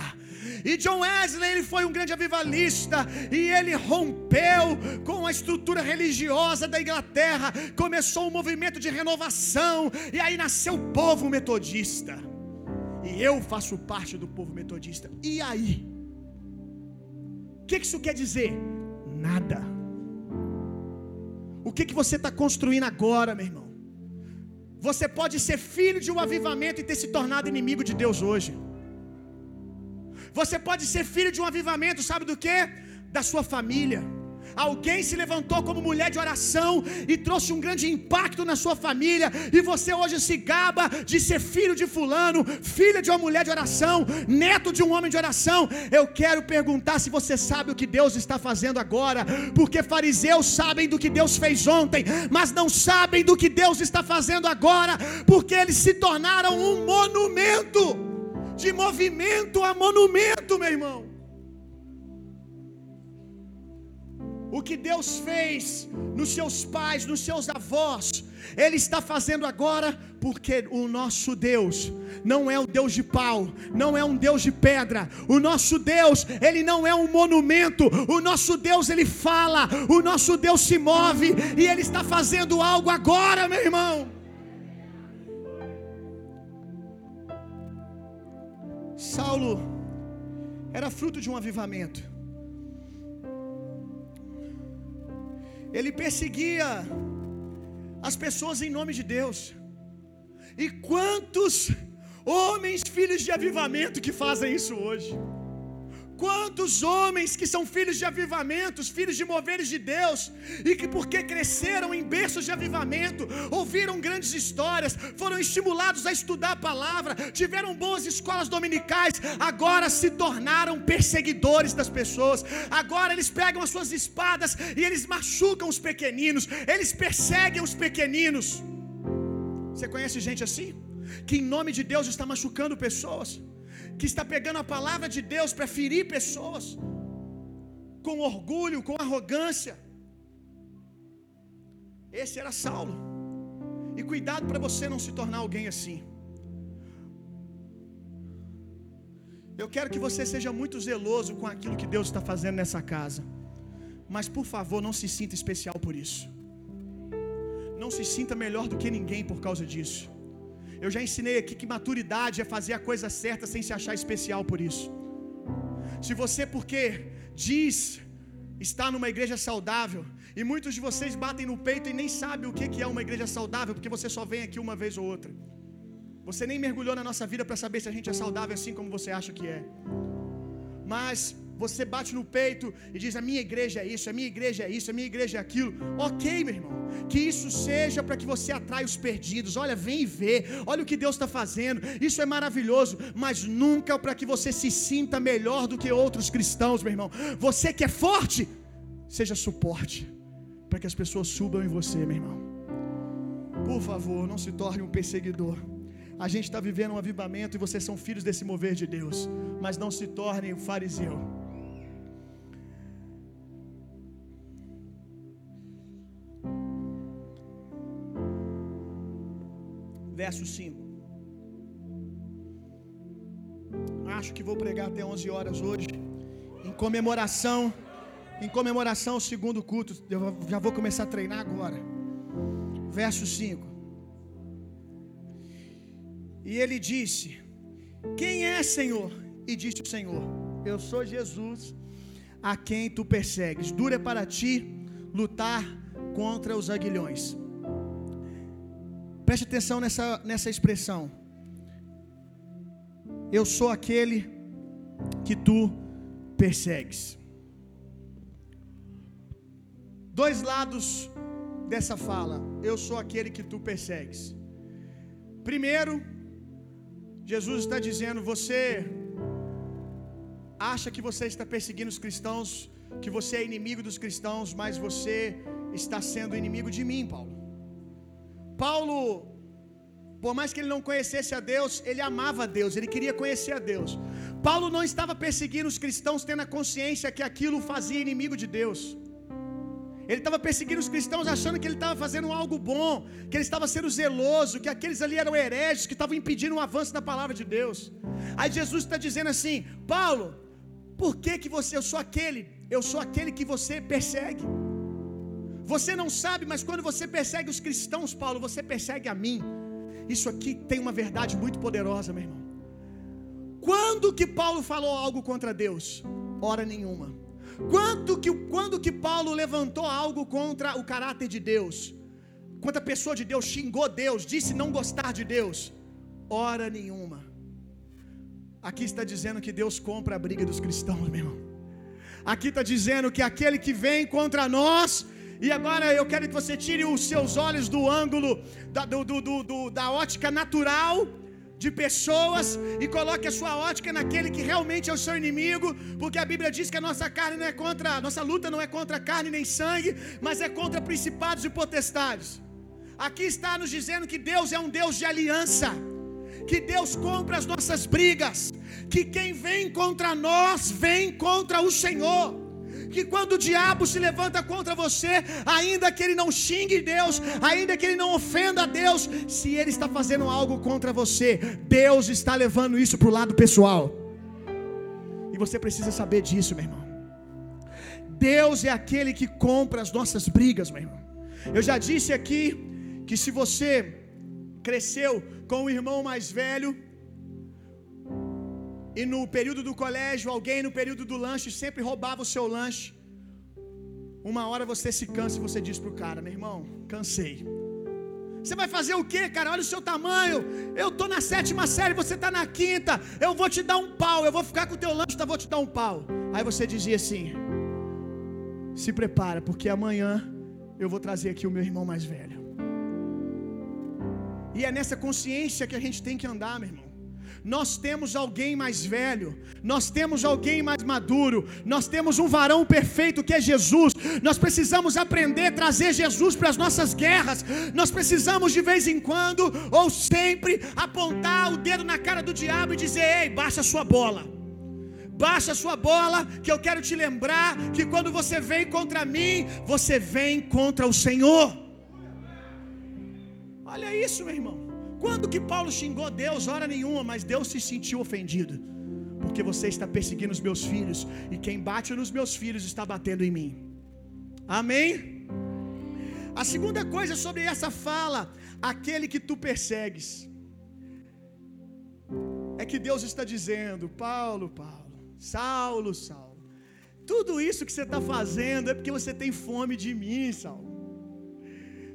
E John Wesley ele foi um grande avivalista e ele rompeu com a estrutura religiosa da Inglaterra, começou um movimento de renovação e aí nasceu o povo metodista. E eu faço parte do povo metodista. E aí? O que isso quer dizer? Nada. O que, que você está construindo agora, meu irmão? Você pode ser filho de um avivamento e ter se tornado inimigo de Deus hoje. Você pode ser filho de um avivamento, sabe do que? Da sua família. Alguém se levantou como mulher de oração e trouxe um grande impacto na sua família, e você hoje se gaba de ser filho de Fulano, filha de uma mulher de oração, neto de um homem de oração. Eu quero perguntar se você sabe o que Deus está fazendo agora, porque fariseus sabem do que Deus fez ontem, mas não sabem do que Deus está fazendo agora, porque eles se tornaram um monumento de movimento a monumento, meu irmão. O que Deus fez nos seus pais, nos seus avós, Ele está fazendo agora, porque o nosso Deus não é um Deus de pau, não é um Deus de pedra. O nosso Deus, Ele não é um monumento. O nosso Deus, Ele fala, o nosso Deus se move e Ele está fazendo algo agora, meu irmão. Saulo era fruto de um avivamento. Ele perseguia as pessoas em nome de Deus. E quantos homens, filhos de avivamento, que fazem isso hoje? Quantos homens que são filhos de avivamentos, filhos de moveres de Deus, e que porque cresceram em berços de avivamento, ouviram grandes histórias, foram estimulados a estudar a palavra, tiveram boas escolas dominicais, agora se tornaram perseguidores das pessoas. Agora eles pegam as suas espadas e eles machucam os pequeninos, eles perseguem os pequeninos. Você conhece gente assim? Que em nome de Deus está machucando pessoas que está pegando a palavra de Deus para ferir pessoas, com orgulho, com arrogância. Esse era Saulo. E cuidado para você não se tornar alguém assim. Eu quero que você seja muito zeloso com aquilo que Deus está fazendo nessa casa. Mas por favor, não se sinta especial por isso. Não se sinta melhor do que ninguém por causa disso. Eu já ensinei aqui que maturidade é fazer a coisa certa sem se achar especial por isso. Se você, porque diz estar numa igreja saudável, e muitos de vocês batem no peito e nem sabem o que é uma igreja saudável, porque você só vem aqui uma vez ou outra. Você nem mergulhou na nossa vida para saber se a gente é saudável assim como você acha que é. Mas você bate no peito e diz: A minha igreja é isso, a minha igreja é isso, a minha igreja é aquilo. Ok, meu irmão. Que isso seja para que você atraia os perdidos. Olha, vem e vê. Olha o que Deus está fazendo. Isso é maravilhoso. Mas nunca para que você se sinta melhor do que outros cristãos, meu irmão. Você que é forte, seja suporte. Para que as pessoas subam em você, meu irmão. Por favor, não se torne um perseguidor. A gente está vivendo um avivamento e vocês são filhos desse mover de Deus. Mas não se tornem um fariseu. Verso 5. Acho que vou pregar até 11 horas hoje, em comemoração, em comemoração ao segundo culto. Eu já vou começar a treinar agora. Verso 5. E ele disse: Quem é, Senhor? E disse o Senhor: Eu sou Jesus, a quem tu persegues. Dura para ti lutar contra os aguilhões. Preste atenção nessa, nessa expressão. Eu sou aquele que tu persegues. Dois lados dessa fala. Eu sou aquele que tu persegues. Primeiro, Jesus está dizendo: Você acha que você está perseguindo os cristãos, que você é inimigo dos cristãos, mas você está sendo inimigo de mim, Paulo. Paulo, por mais que ele não conhecesse a Deus, ele amava a Deus, ele queria conhecer a Deus. Paulo não estava perseguindo os cristãos tendo a consciência que aquilo fazia inimigo de Deus. Ele estava perseguindo os cristãos achando que ele estava fazendo algo bom, que ele estava sendo zeloso, que aqueles ali eram hereges, que estavam impedindo o avanço da palavra de Deus. Aí Jesus está dizendo assim: Paulo, por que que você, eu sou aquele, eu sou aquele que você persegue. Você não sabe, mas quando você persegue os cristãos, Paulo, você persegue a mim. Isso aqui tem uma verdade muito poderosa, meu irmão. Quando que Paulo falou algo contra Deus? Hora nenhuma. Quando que, quando que Paulo levantou algo contra o caráter de Deus? Quando a pessoa de Deus xingou Deus, disse não gostar de Deus? Hora nenhuma. Aqui está dizendo que Deus compra a briga dos cristãos, meu irmão. Aqui está dizendo que aquele que vem contra nós, e agora eu quero que você tire os seus olhos do ângulo, da, do, do, do, da ótica natural de pessoas e coloque a sua ótica naquele que realmente é o seu inimigo, porque a Bíblia diz que a nossa carne não é contra, nossa luta não é contra carne nem sangue, mas é contra principados e potestades. Aqui está nos dizendo que Deus é um Deus de aliança, que Deus compra as nossas brigas, que quem vem contra nós vem contra o Senhor que quando o diabo se levanta contra você, ainda que ele não xingue Deus, ainda que ele não ofenda a Deus, se ele está fazendo algo contra você, Deus está levando isso para o lado pessoal. E você precisa saber disso, meu irmão. Deus é aquele que compra as nossas brigas, meu irmão. Eu já disse aqui que se você cresceu com o irmão mais velho, e no período do colégio, alguém no período do lanche sempre roubava o seu lanche. Uma hora você se cansa e você diz pro cara, meu irmão, cansei. Você vai fazer o que, cara? Olha o seu tamanho. Eu tô na sétima série, você tá na quinta. Eu vou te dar um pau. Eu vou ficar com o teu lanche, tá? Vou te dar um pau. Aí você dizia assim: Se prepara, porque amanhã eu vou trazer aqui o meu irmão mais velho. E é nessa consciência que a gente tem que andar, meu irmão. Nós temos alguém mais velho, nós temos alguém mais maduro, nós temos um varão perfeito que é Jesus. Nós precisamos aprender a trazer Jesus para as nossas guerras. Nós precisamos de vez em quando ou sempre apontar o dedo na cara do diabo e dizer: "Ei, baixa a sua bola". Baixa a sua bola, que eu quero te lembrar que quando você vem contra mim, você vem contra o Senhor. Olha isso, meu irmão. Quando que Paulo xingou Deus? Hora nenhuma, mas Deus se sentiu ofendido. Porque você está perseguindo os meus filhos, e quem bate nos meus filhos está batendo em mim. Amém? A segunda coisa sobre essa fala, aquele que tu persegues, é que Deus está dizendo: Paulo, Paulo, Saulo, Saulo, tudo isso que você está fazendo é porque você tem fome de mim, Saulo.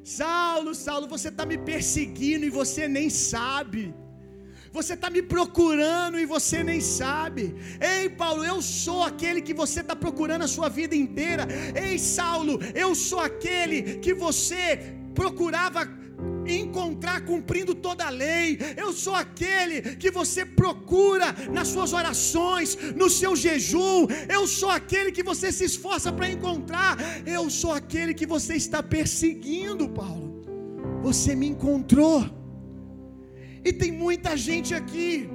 Saulo, Saulo, você está me perseguindo e você nem sabe. Você está me procurando e você nem sabe. Ei, Paulo, eu sou aquele que você está procurando a sua vida inteira. Ei, Saulo, eu sou aquele que você procurava encontrar cumprindo toda a lei. Eu sou aquele que você procura nas suas orações, no seu jejum. Eu sou aquele que você se esforça para encontrar. Eu sou aquele que você está perseguindo, Paulo. Você me encontrou. E tem muita gente aqui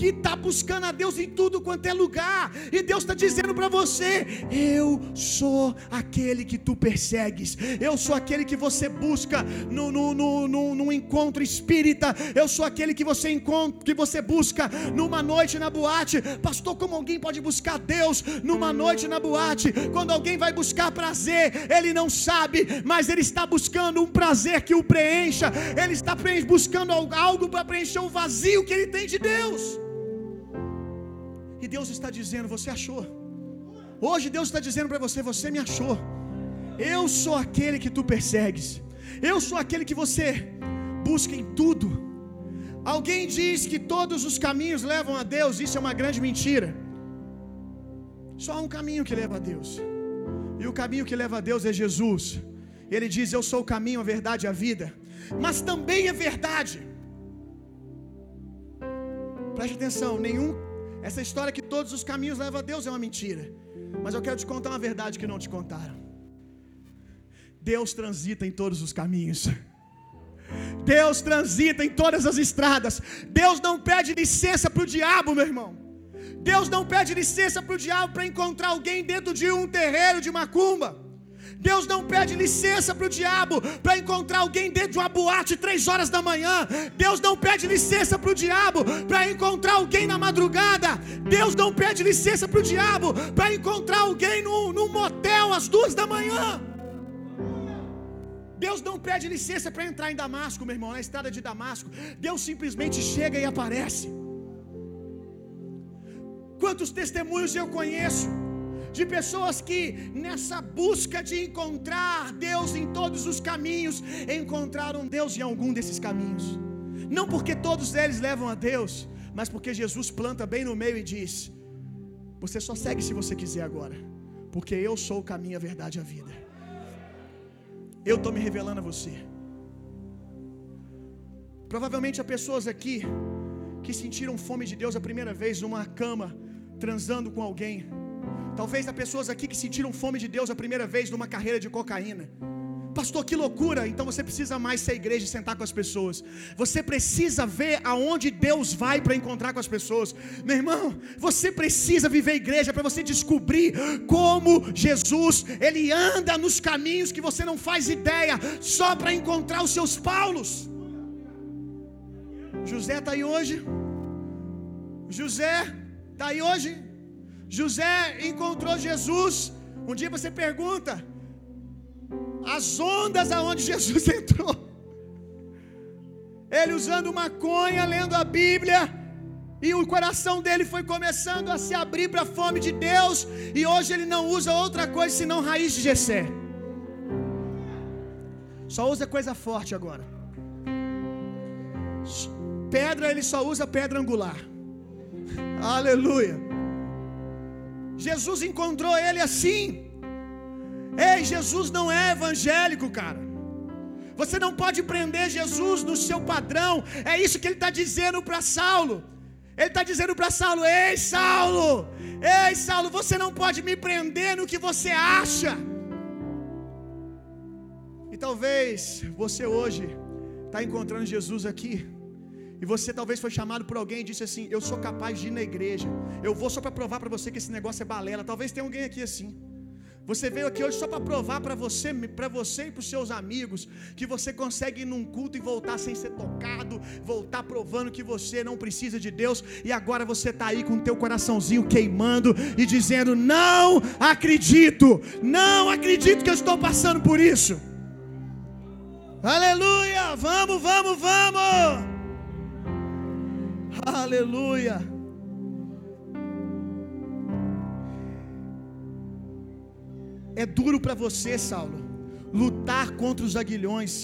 que está buscando a Deus em tudo quanto é lugar, e Deus está dizendo para você: Eu sou aquele que tu persegues, eu sou aquele que você busca no, no, no, no, no encontro espírita, eu sou aquele que você encontra, que você busca numa noite na boate. Pastor, como alguém pode buscar Deus numa noite na boate? Quando alguém vai buscar prazer, ele não sabe, mas ele está buscando um prazer que o preencha, ele está buscando algo para preencher o vazio que ele tem de Deus. E Deus está dizendo: Você achou. Hoje Deus está dizendo para você: Você me achou. Eu sou aquele que tu persegues. Eu sou aquele que você busca em tudo. Alguém diz que todos os caminhos levam a Deus, isso é uma grande mentira. Só há um caminho que leva a Deus. E o caminho que leva a Deus é Jesus. Ele diz: Eu sou o caminho, a verdade e a vida. Mas também é verdade. Preste atenção, nenhum Essa história que todos os caminhos levam a Deus é uma mentira. Mas eu quero te contar uma verdade que não te contaram. Deus transita em todos os caminhos. Deus transita em todas as estradas. Deus não pede licença para o diabo, meu irmão. Deus não pede licença para o diabo para encontrar alguém dentro de um terreiro de macumba. Deus não pede licença para o diabo para encontrar alguém dentro de uma boate três horas da manhã. Deus não pede licença para o diabo para encontrar alguém madrugada. Deus não pede licença para o diabo para encontrar alguém num, num motel às duas da manhã. Deus não pede licença para entrar em Damasco, meu irmão, na estrada de Damasco. Deus simplesmente chega e aparece. Quantos testemunhos eu conheço de pessoas que, nessa busca de encontrar Deus em todos os caminhos, encontraram Deus em algum desses caminhos. Não porque todos eles levam a Deus, mas porque Jesus planta bem no meio e diz: Você só segue se você quiser agora, porque eu sou o caminho, a verdade e a vida. Eu estou me revelando a você. Provavelmente há pessoas aqui que sentiram fome de Deus a primeira vez numa cama, transando com alguém. Talvez há pessoas aqui que sentiram fome de Deus a primeira vez numa carreira de cocaína. Pastor, que loucura! Então você precisa mais ser igreja e sentar com as pessoas. Você precisa ver aonde Deus vai para encontrar com as pessoas. Meu irmão, você precisa viver igreja para você descobrir como Jesus, ele anda nos caminhos que você não faz ideia, só para encontrar os seus Paulos. José está aí hoje. José está aí hoje. José encontrou Jesus. Um dia você pergunta: as ondas aonde Jesus entrou? Ele usando maconha, lendo a Bíblia, e o coração dele foi começando a se abrir para a fome de Deus, e hoje ele não usa outra coisa senão raiz de Jessé. Só usa coisa forte agora. Pedra ele só usa pedra angular. Aleluia. Jesus encontrou ele assim. Ei, Jesus não é evangélico, cara. Você não pode prender Jesus no seu padrão. É isso que ele está dizendo para Saulo. Ele está dizendo para Saulo: Ei, Saulo, ei, Saulo, você não pode me prender no que você acha. E talvez você hoje está encontrando Jesus aqui. E você talvez foi chamado por alguém e disse assim: Eu sou capaz de ir na igreja. Eu vou só para provar para você que esse negócio é balela. Talvez tenha alguém aqui assim. Você veio aqui hoje só para provar para você, para você e para os seus amigos que você consegue ir num culto e voltar sem ser tocado, voltar provando que você não precisa de Deus e agora você está aí com o teu coraçãozinho queimando e dizendo: "Não acredito, não acredito que eu estou passando por isso". Aleluia! Vamos, vamos, vamos! Aleluia! É duro para você, Saulo, lutar contra os aguilhões.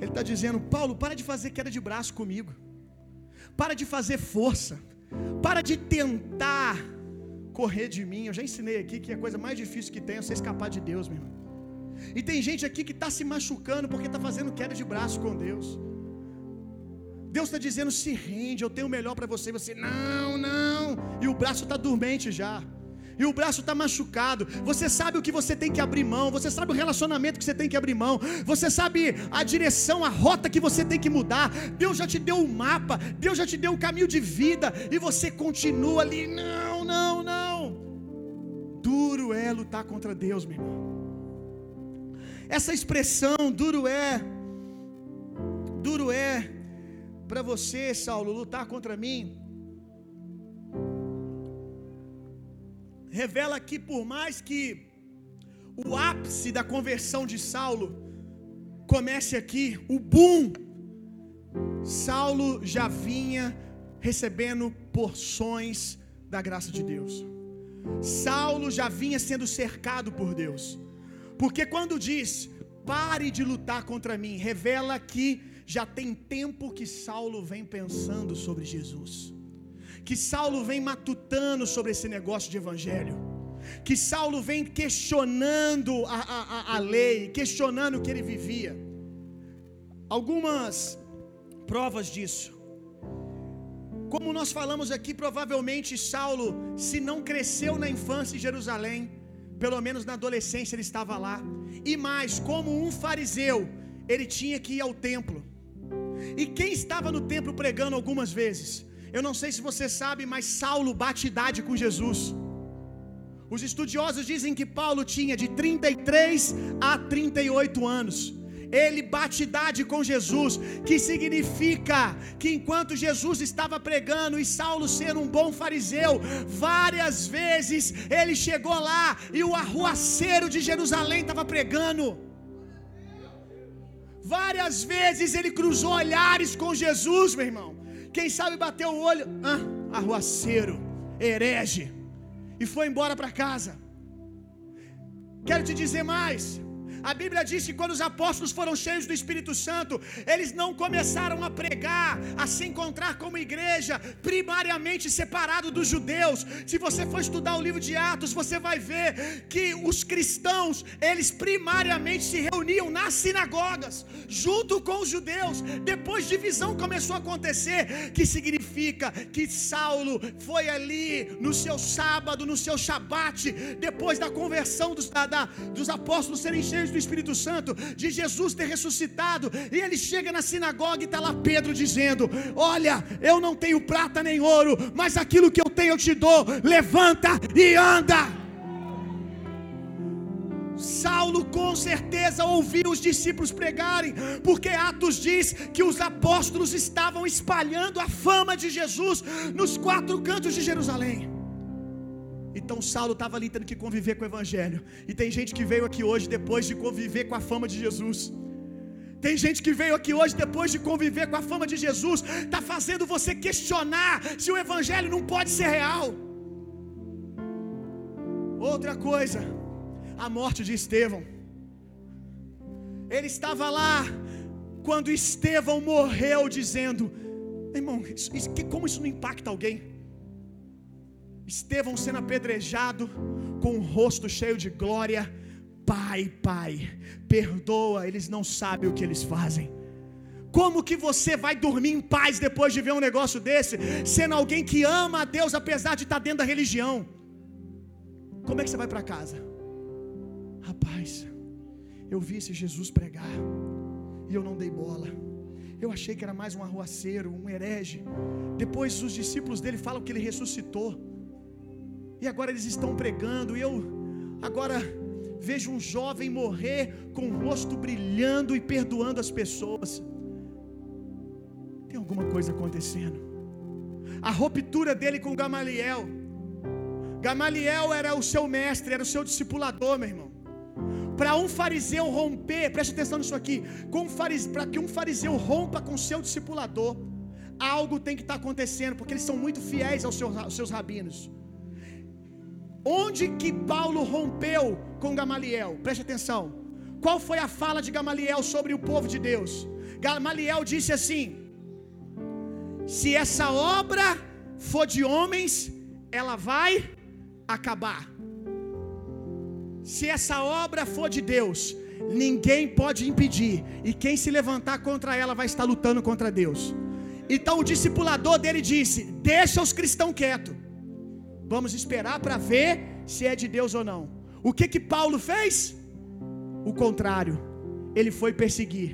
Ele está dizendo: Paulo, para de fazer queda de braço comigo, para de fazer força, para de tentar correr de mim. Eu já ensinei aqui que a coisa mais difícil que tem é você escapar de Deus, meu irmão. E tem gente aqui que está se machucando porque está fazendo queda de braço com Deus. Deus está dizendo: se rende, eu tenho o melhor para você. Você, não, não. E o braço está dormente já e o braço está machucado. Você sabe o que você tem que abrir mão, você sabe o relacionamento que você tem que abrir mão, você sabe a direção, a rota que você tem que mudar. Deus já te deu o um mapa, Deus já te deu o um caminho de vida e você continua ali. Não, não, não. Duro é lutar contra Deus, meu irmão. Essa expressão, duro é, duro é, para você, Saulo, lutar contra mim. Revela que por mais que o ápice da conversão de Saulo comece aqui, o boom, Saulo já vinha recebendo porções da graça de Deus. Saulo já vinha sendo cercado por Deus. Porque quando diz, pare de lutar contra mim, revela que já tem tempo que Saulo vem pensando sobre Jesus que Saulo vem matutando sobre esse negócio de evangelho, que Saulo vem questionando a, a, a lei, questionando o que ele vivia. Algumas provas disso. Como nós falamos aqui, provavelmente Saulo, se não cresceu na infância em Jerusalém, pelo menos na adolescência ele estava lá. E mais, como um fariseu, ele tinha que ir ao templo. E quem estava no templo pregando algumas vezes? Eu não sei se você sabe, mas Saulo bate idade com Jesus. Os estudiosos dizem que Paulo tinha de 33 a 38 anos. Ele bate idade com Jesus, que significa que enquanto Jesus estava pregando e Saulo sendo um bom fariseu, várias vezes ele chegou lá e o arruaceiro de Jerusalém estava pregando. Várias vezes ele cruzou olhares com Jesus, meu irmão. Quem sabe bateu o olho, ah, arruaceiro, herege, e foi embora para casa. Quero te dizer mais. A Bíblia diz que quando os apóstolos foram cheios do Espírito Santo, eles não começaram a pregar, a se encontrar como igreja, primariamente separado dos judeus. Se você for estudar o livro de Atos, você vai ver que os cristãos, eles primariamente se reuniam nas sinagogas, junto com os judeus. Depois divisão começou a acontecer, que significa que Saulo foi ali no seu sábado, no seu shabat, depois da conversão dos, da, da, dos apóstolos serem cheios do Espírito Santo, de Jesus ter ressuscitado, e ele chega na sinagoga e está lá Pedro dizendo: Olha, eu não tenho prata nem ouro, mas aquilo que eu tenho eu te dou, levanta e anda. Saulo com certeza ouviu os discípulos pregarem, porque Atos diz que os apóstolos estavam espalhando a fama de Jesus nos quatro cantos de Jerusalém. Então Saulo estava ali tendo que conviver com o Evangelho. E tem gente que veio aqui hoje depois de conviver com a fama de Jesus. Tem gente que veio aqui hoje depois de conviver com a fama de Jesus, está fazendo você questionar se o Evangelho não pode ser real. Outra coisa, a morte de Estevão. Ele estava lá quando Estevão morreu, dizendo: Irmão, isso, isso, como isso não impacta alguém? Estevão sendo apedrejado, com o rosto cheio de glória. Pai, Pai, perdoa, eles não sabem o que eles fazem. Como que você vai dormir em paz depois de ver um negócio desse, sendo alguém que ama a Deus apesar de estar dentro da religião? Como é que você vai para casa? Rapaz, eu vi esse Jesus pregar e eu não dei bola. Eu achei que era mais um arruaceiro, um herege. Depois os discípulos dele falam que ele ressuscitou. E agora eles estão pregando. E eu agora vejo um jovem morrer com o rosto brilhando e perdoando as pessoas. Tem alguma coisa acontecendo. A ruptura dele com Gamaliel. Gamaliel era o seu mestre, era o seu discipulador, meu irmão. Para um fariseu romper, preste atenção nisso aqui, para que um fariseu rompa com seu discipulador, algo tem que estar tá acontecendo, porque eles são muito fiéis aos seus, aos seus rabinos. Onde que Paulo rompeu com Gamaliel? Preste atenção. Qual foi a fala de Gamaliel sobre o povo de Deus? Gamaliel disse assim: Se essa obra for de homens, ela vai acabar. Se essa obra for de Deus, ninguém pode impedir, e quem se levantar contra ela vai estar lutando contra Deus. Então o discipulador dele disse: Deixa os cristãos quietos. Vamos esperar para ver se é de Deus ou não. O que que Paulo fez? O contrário. Ele foi perseguir.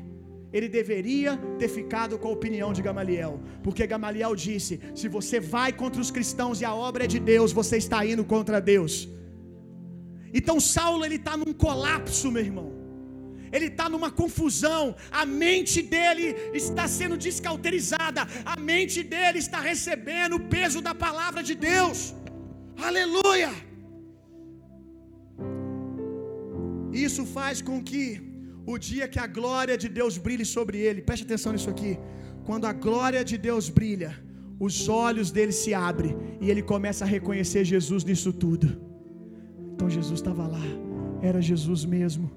Ele deveria ter ficado com a opinião de Gamaliel, porque Gamaliel disse: se você vai contra os cristãos e a obra é de Deus, você está indo contra Deus. Então Saulo ele está num colapso, meu irmão. Ele está numa confusão, a mente dele está sendo descauterizada, a mente dele está recebendo o peso da palavra de Deus. Aleluia! Isso faz com que o dia que a glória de Deus brilhe sobre ele, preste atenção nisso aqui. Quando a glória de Deus brilha, os olhos dele se abrem e ele começa a reconhecer Jesus nisso tudo. Então Jesus estava lá, era Jesus mesmo,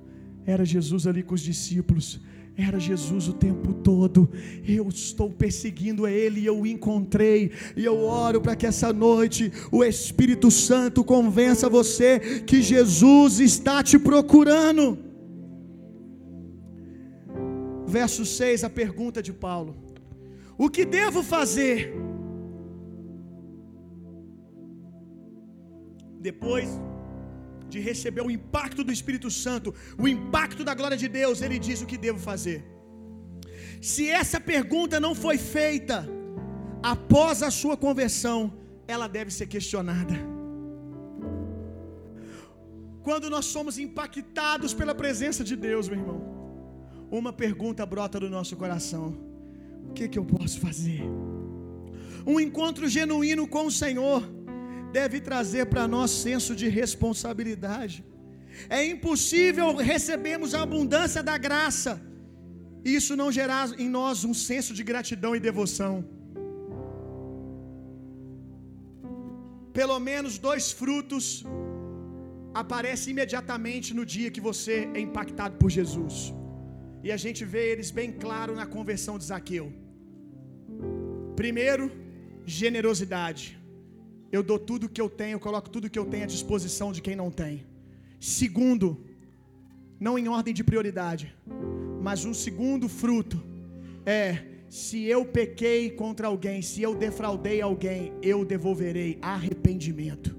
era Jesus ali com os discípulos, era Jesus o tempo todo. Eu estou perseguindo Ele e eu o encontrei. E eu oro para que essa noite o Espírito Santo convença você que Jesus está te procurando. Verso 6, a pergunta de Paulo: O que devo fazer? Depois de receber o impacto do Espírito Santo, o impacto da glória de Deus, ele diz o que devo fazer. Se essa pergunta não foi feita após a sua conversão, ela deve ser questionada. Quando nós somos impactados pela presença de Deus, meu irmão, uma pergunta brota do nosso coração: O que, que eu posso fazer? Um encontro genuíno com o Senhor deve trazer para nós senso de responsabilidade. É impossível recebermos a abundância da graça e isso não gerar em nós um senso de gratidão e devoção. Pelo menos dois frutos aparecem imediatamente no dia que você é impactado por Jesus. E a gente vê eles bem claro na conversão de Zaqueu. Primeiro, generosidade. Eu dou tudo que eu tenho, eu coloco tudo que eu tenho à disposição de quem não tem. Segundo, não em ordem de prioridade, mas um segundo fruto é: se eu pequei contra alguém, se eu defraudei alguém, eu devolverei arrependimento.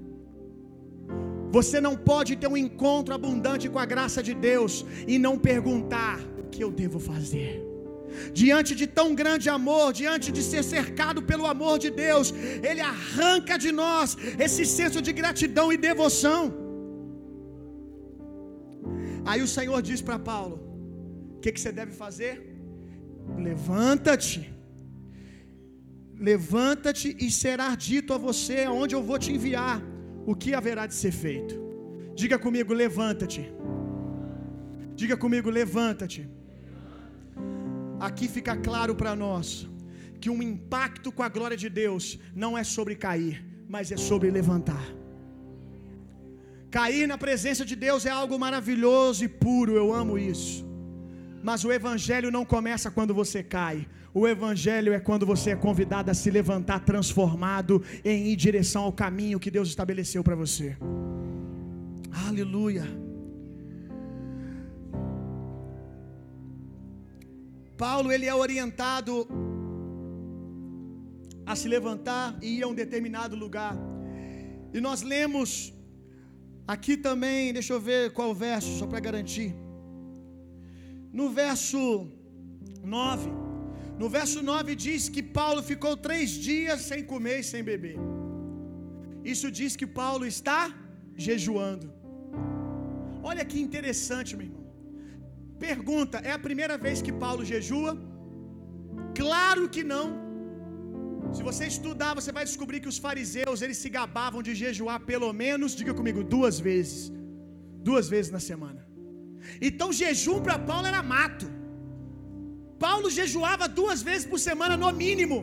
Você não pode ter um encontro abundante com a graça de Deus e não perguntar o que eu devo fazer. Diante de tão grande amor, diante de ser cercado pelo amor de Deus, Ele arranca de nós esse senso de gratidão e devoção. Aí o Senhor diz para Paulo: O que, que você deve fazer? Levanta-te, levanta-te e será dito a você aonde eu vou te enviar, o que haverá de ser feito. Diga comigo: levanta-te. Diga comigo: levanta-te. Aqui fica claro para nós que um impacto com a glória de Deus não é sobre cair, mas é sobre levantar. Cair na presença de Deus é algo maravilhoso e puro, eu amo isso. Mas o evangelho não começa quando você cai. O evangelho é quando você é convidado a se levantar transformado em ir em direção ao caminho que Deus estabeleceu para você. Aleluia. Paulo ele é orientado a se levantar e ir a um determinado lugar. E nós lemos aqui também, deixa eu ver qual verso, só para garantir. No verso 9, no verso 9 diz que Paulo ficou três dias sem comer e sem beber. Isso diz que Paulo está jejuando. Olha que interessante, meu irmão. Pergunta: é a primeira vez que Paulo jejua? Claro que não. Se você estudar, você vai descobrir que os fariseus eles se gabavam de jejuar pelo menos, diga comigo, duas vezes. Duas vezes na semana. Então, jejum para Paulo era mato. Paulo jejuava duas vezes por semana, no mínimo.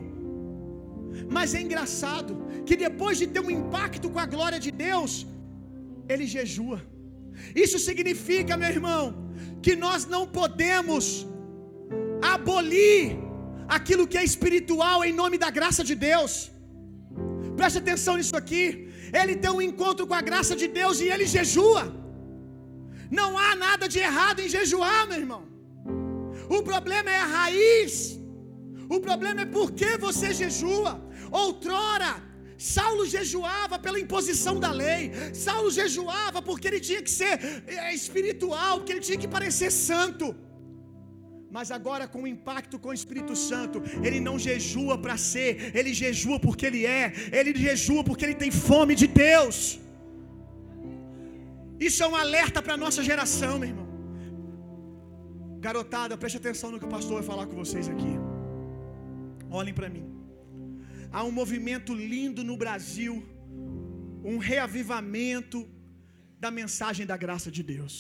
Mas é engraçado que depois de ter um impacto com a glória de Deus, ele jejua. Isso significa, meu irmão, que nós não podemos abolir aquilo que é espiritual em nome da graça de Deus. Preste atenção nisso aqui. Ele tem um encontro com a graça de Deus e ele jejua. Não há nada de errado em jejuar, meu irmão. O problema é a raiz. O problema é por que você jejua. Outrora, Saulo jejuava pela imposição da lei. Saulo jejuava porque ele tinha que ser é, espiritual, porque ele tinha que parecer santo. Mas agora, com o impacto com o Espírito Santo, ele não jejua para ser, ele jejua porque ele é, ele jejua porque ele tem fome de Deus. Isso é um alerta para a nossa geração, meu irmão. Garotada, preste atenção no que o pastor vai falar com vocês aqui. Olhem para mim. Há um movimento lindo no Brasil, um reavivamento da mensagem da graça de Deus.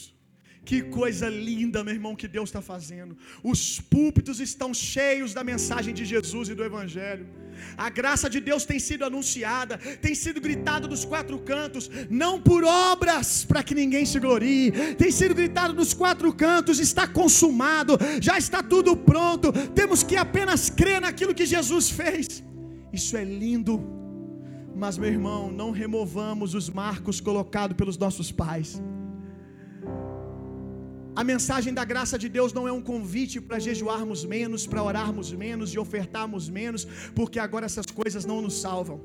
Que coisa linda, meu irmão, que Deus está fazendo. Os púlpitos estão cheios da mensagem de Jesus e do Evangelho. A graça de Deus tem sido anunciada, tem sido gritado dos quatro cantos, não por obras para que ninguém se glorie, tem sido gritado dos quatro cantos, está consumado, já está tudo pronto, temos que apenas crer naquilo que Jesus fez. Isso é lindo, mas meu irmão, não removamos os marcos colocados pelos nossos pais. A mensagem da graça de Deus não é um convite para jejuarmos menos, para orarmos menos e ofertarmos menos, porque agora essas coisas não nos salvam.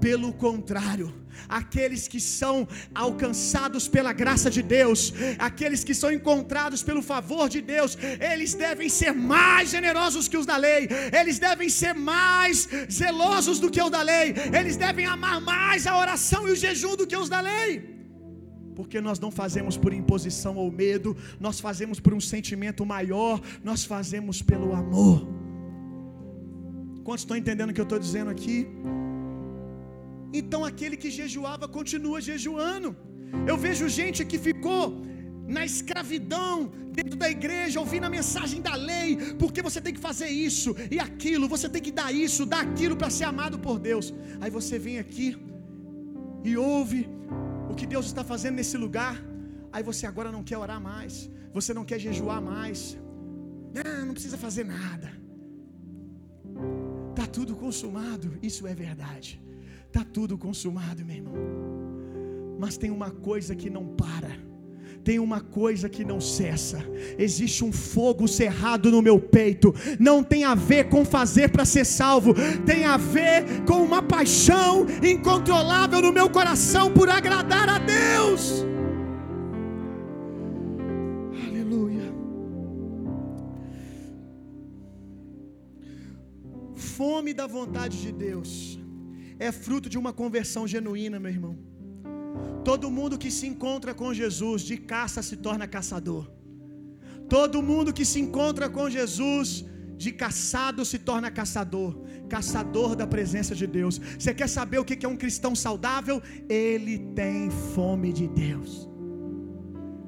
Pelo contrário, aqueles que são alcançados pela graça de Deus, aqueles que são encontrados pelo favor de Deus, eles devem ser mais generosos que os da lei, eles devem ser mais zelosos do que os da lei, eles devem amar mais a oração e o jejum do que os da lei. Porque nós não fazemos por imposição ou medo, nós fazemos por um sentimento maior, nós fazemos pelo amor. Quantos estão entendendo o que eu estou dizendo aqui? Então aquele que jejuava continua jejuando. Eu vejo gente que ficou na escravidão dentro da igreja, ouvindo a mensagem da lei, porque você tem que fazer isso e aquilo, você tem que dar isso, dar aquilo para ser amado por Deus. Aí você vem aqui e ouve o que Deus está fazendo nesse lugar, aí você agora não quer orar mais, você não quer jejuar mais, não, não precisa fazer nada, está tudo consumado, isso é verdade, está tudo consumado, meu irmão, mas tem uma coisa que não para, tem uma coisa que não cessa. Existe um fogo cerrado no meu peito. Não tem a ver com fazer para ser salvo, tem a ver com uma paixão incontrolável no meu coração por agradar a Deus. Aleluia. Fome da vontade de Deus é fruto de uma conversão genuína, meu irmão. Todo mundo que se encontra com Jesus de caça se torna caçador. Todo mundo que se encontra com Jesus de caçado se torna caçador, caçador da presença de Deus. Você quer saber o que é um cristão saudável? Ele tem fome de Deus.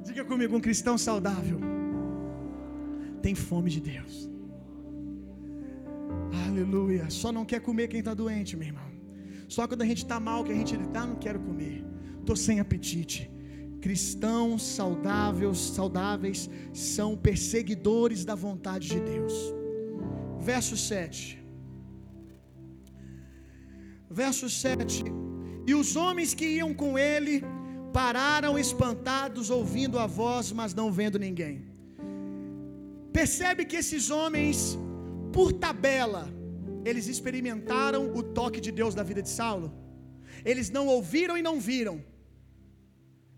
Diga comigo, um cristão saudável tem fome de Deus. Aleluia. Só não quer comer quem está doente, meu irmão. Só quando a gente está mal que a gente ah, não quero comer estou sem apetite. Cristãos saudáveis, saudáveis são perseguidores da vontade de Deus. Verso 7. Verso 7. E os homens que iam com ele pararam espantados, ouvindo a voz, mas não vendo ninguém. Percebe que esses homens, por tabela, eles experimentaram o toque de Deus da vida de Saulo. Eles não ouviram e não viram.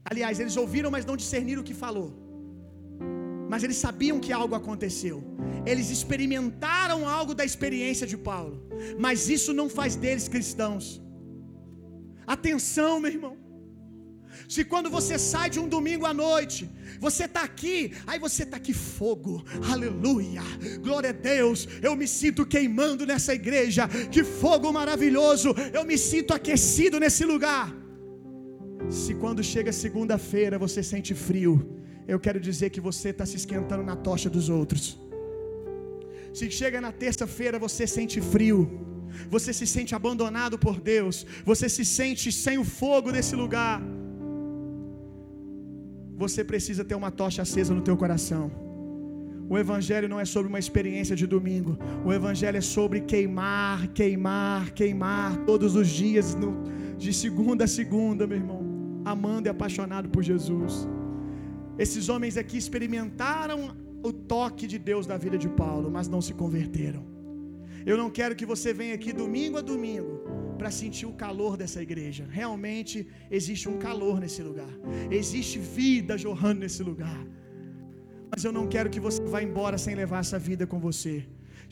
Aliás, eles ouviram, mas não discerniram o que falou. Mas eles sabiam que algo aconteceu. Eles experimentaram algo da experiência de Paulo. Mas isso não faz deles cristãos. Atenção, meu irmão. Se quando você sai de um domingo à noite, você está aqui, aí você está aqui fogo, aleluia, glória a Deus, eu me sinto queimando nessa igreja, que fogo maravilhoso, eu me sinto aquecido nesse lugar. Se quando chega segunda-feira você sente frio, eu quero dizer que você está se esquentando na tocha dos outros. Se chega na terça-feira você sente frio, você se sente abandonado por Deus, você se sente sem o fogo desse lugar. Você precisa ter uma tocha acesa no teu coração. O evangelho não é sobre uma experiência de domingo. O evangelho é sobre queimar, queimar, queimar todos os dias, no, de segunda a segunda, meu irmão, amando e apaixonado por Jesus. Esses homens aqui experimentaram o toque de Deus da vida de Paulo, mas não se converteram. Eu não quero que você venha aqui domingo a domingo para sentir o calor dessa igreja. Realmente existe um calor nesse lugar. Existe vida jorrando nesse lugar. Mas eu não quero que você vá embora sem levar essa vida com você.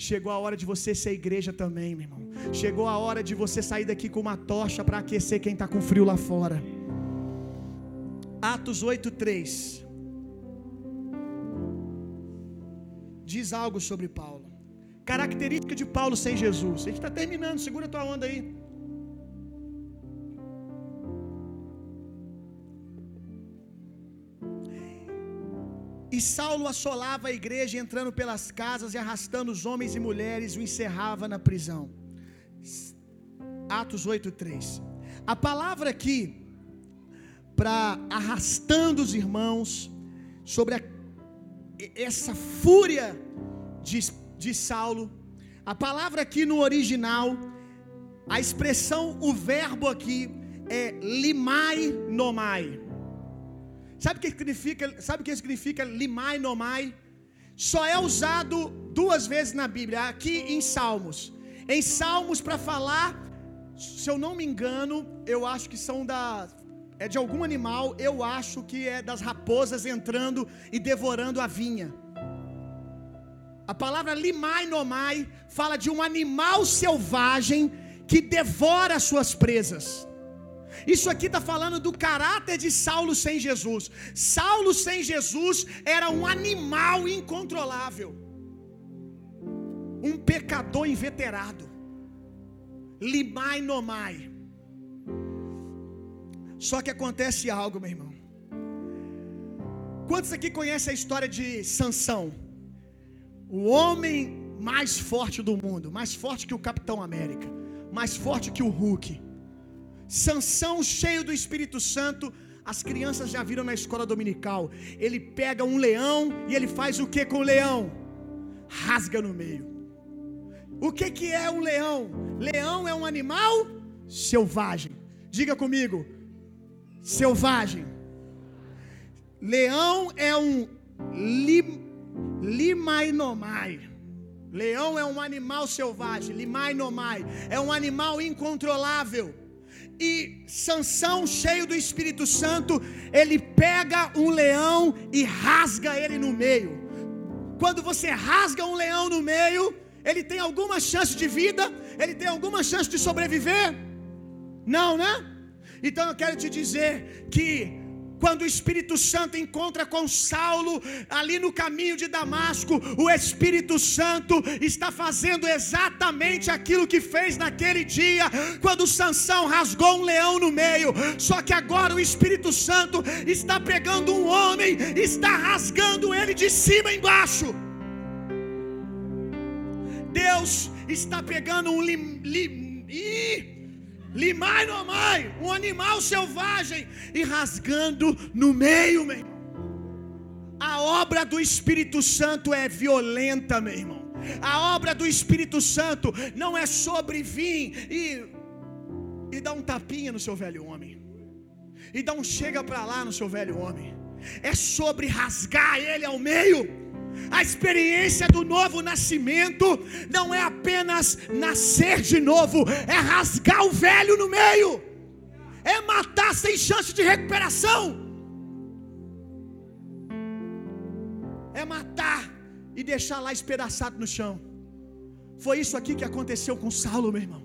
Chegou a hora de você ser igreja também, meu irmão. Chegou a hora de você sair daqui com uma tocha para aquecer quem está com frio lá fora. Atos 8:3 diz algo sobre Paulo. Característica de Paulo sem Jesus. A gente está terminando, segura tua onda aí. E Saulo assolava a igreja, entrando pelas casas e arrastando os homens e mulheres, o encerrava na prisão. Atos 8:3. A palavra aqui para arrastando os irmãos sobre a, essa fúria de, de Saulo. A palavra aqui no original, a expressão, o verbo aqui é limai nomai. Sabe o que significa? Sabe o que significa limai nomai? Só é usado duas vezes na Bíblia, aqui em Salmos. Em Salmos para falar Se eu não me engano, eu acho que são da é de algum animal, eu acho que é das raposas entrando e devorando a vinha. A palavra limai nomai fala de um animal selvagem que devora as suas presas. Isso aqui está falando do caráter de Saulo sem Jesus. Saulo sem Jesus era um animal incontrolável, um pecador inveterado. Limai nomai. Só que acontece algo, meu irmão. Quantos aqui conhecem a história de Sansão? O homem mais forte do mundo, mais forte que o Capitão América, mais forte que o Hulk. Sansão cheio do Espírito Santo, as crianças já viram na escola dominical. Ele pega um leão e ele faz o que com o leão? Rasga no meio. O que que é um leão? Leão é um animal selvagem. Diga comigo, selvagem. Leão é um lim, limainomai. Leão é um animal selvagem, limainomai. É um animal incontrolável. E Sansão, cheio do Espírito Santo, ele pega um leão e rasga ele no meio. Quando você rasga um leão no meio, ele tem alguma chance de vida? Ele tem alguma chance de sobreviver? Não, né? Então eu quero te dizer que quando o Espírito Santo encontra com Saulo ali no caminho de Damasco, o Espírito Santo está fazendo exatamente aquilo que fez naquele dia, quando Sansão rasgou um leão no meio. Só que agora o Espírito Santo está pegando um homem, está rasgando ele de cima embaixo. Deus está pegando um lim, lim, ih, limai no amai, um animal selvagem, e rasgando no meio, meu irmão. A obra do Espírito Santo é violenta, meu irmão. A obra do Espírito Santo não é sobre vir e, e dar um tapinha no seu velho homem, e dar um chega para lá no seu velho homem. É sobre rasgar ele ao meio. A experiência do novo nascimento não é apenas nascer de novo, é rasgar o velho no meio, é matar sem chance de recuperação, é matar e deixar lá espedaçado no chão. Foi isso aqui que aconteceu com Saulo, meu irmão.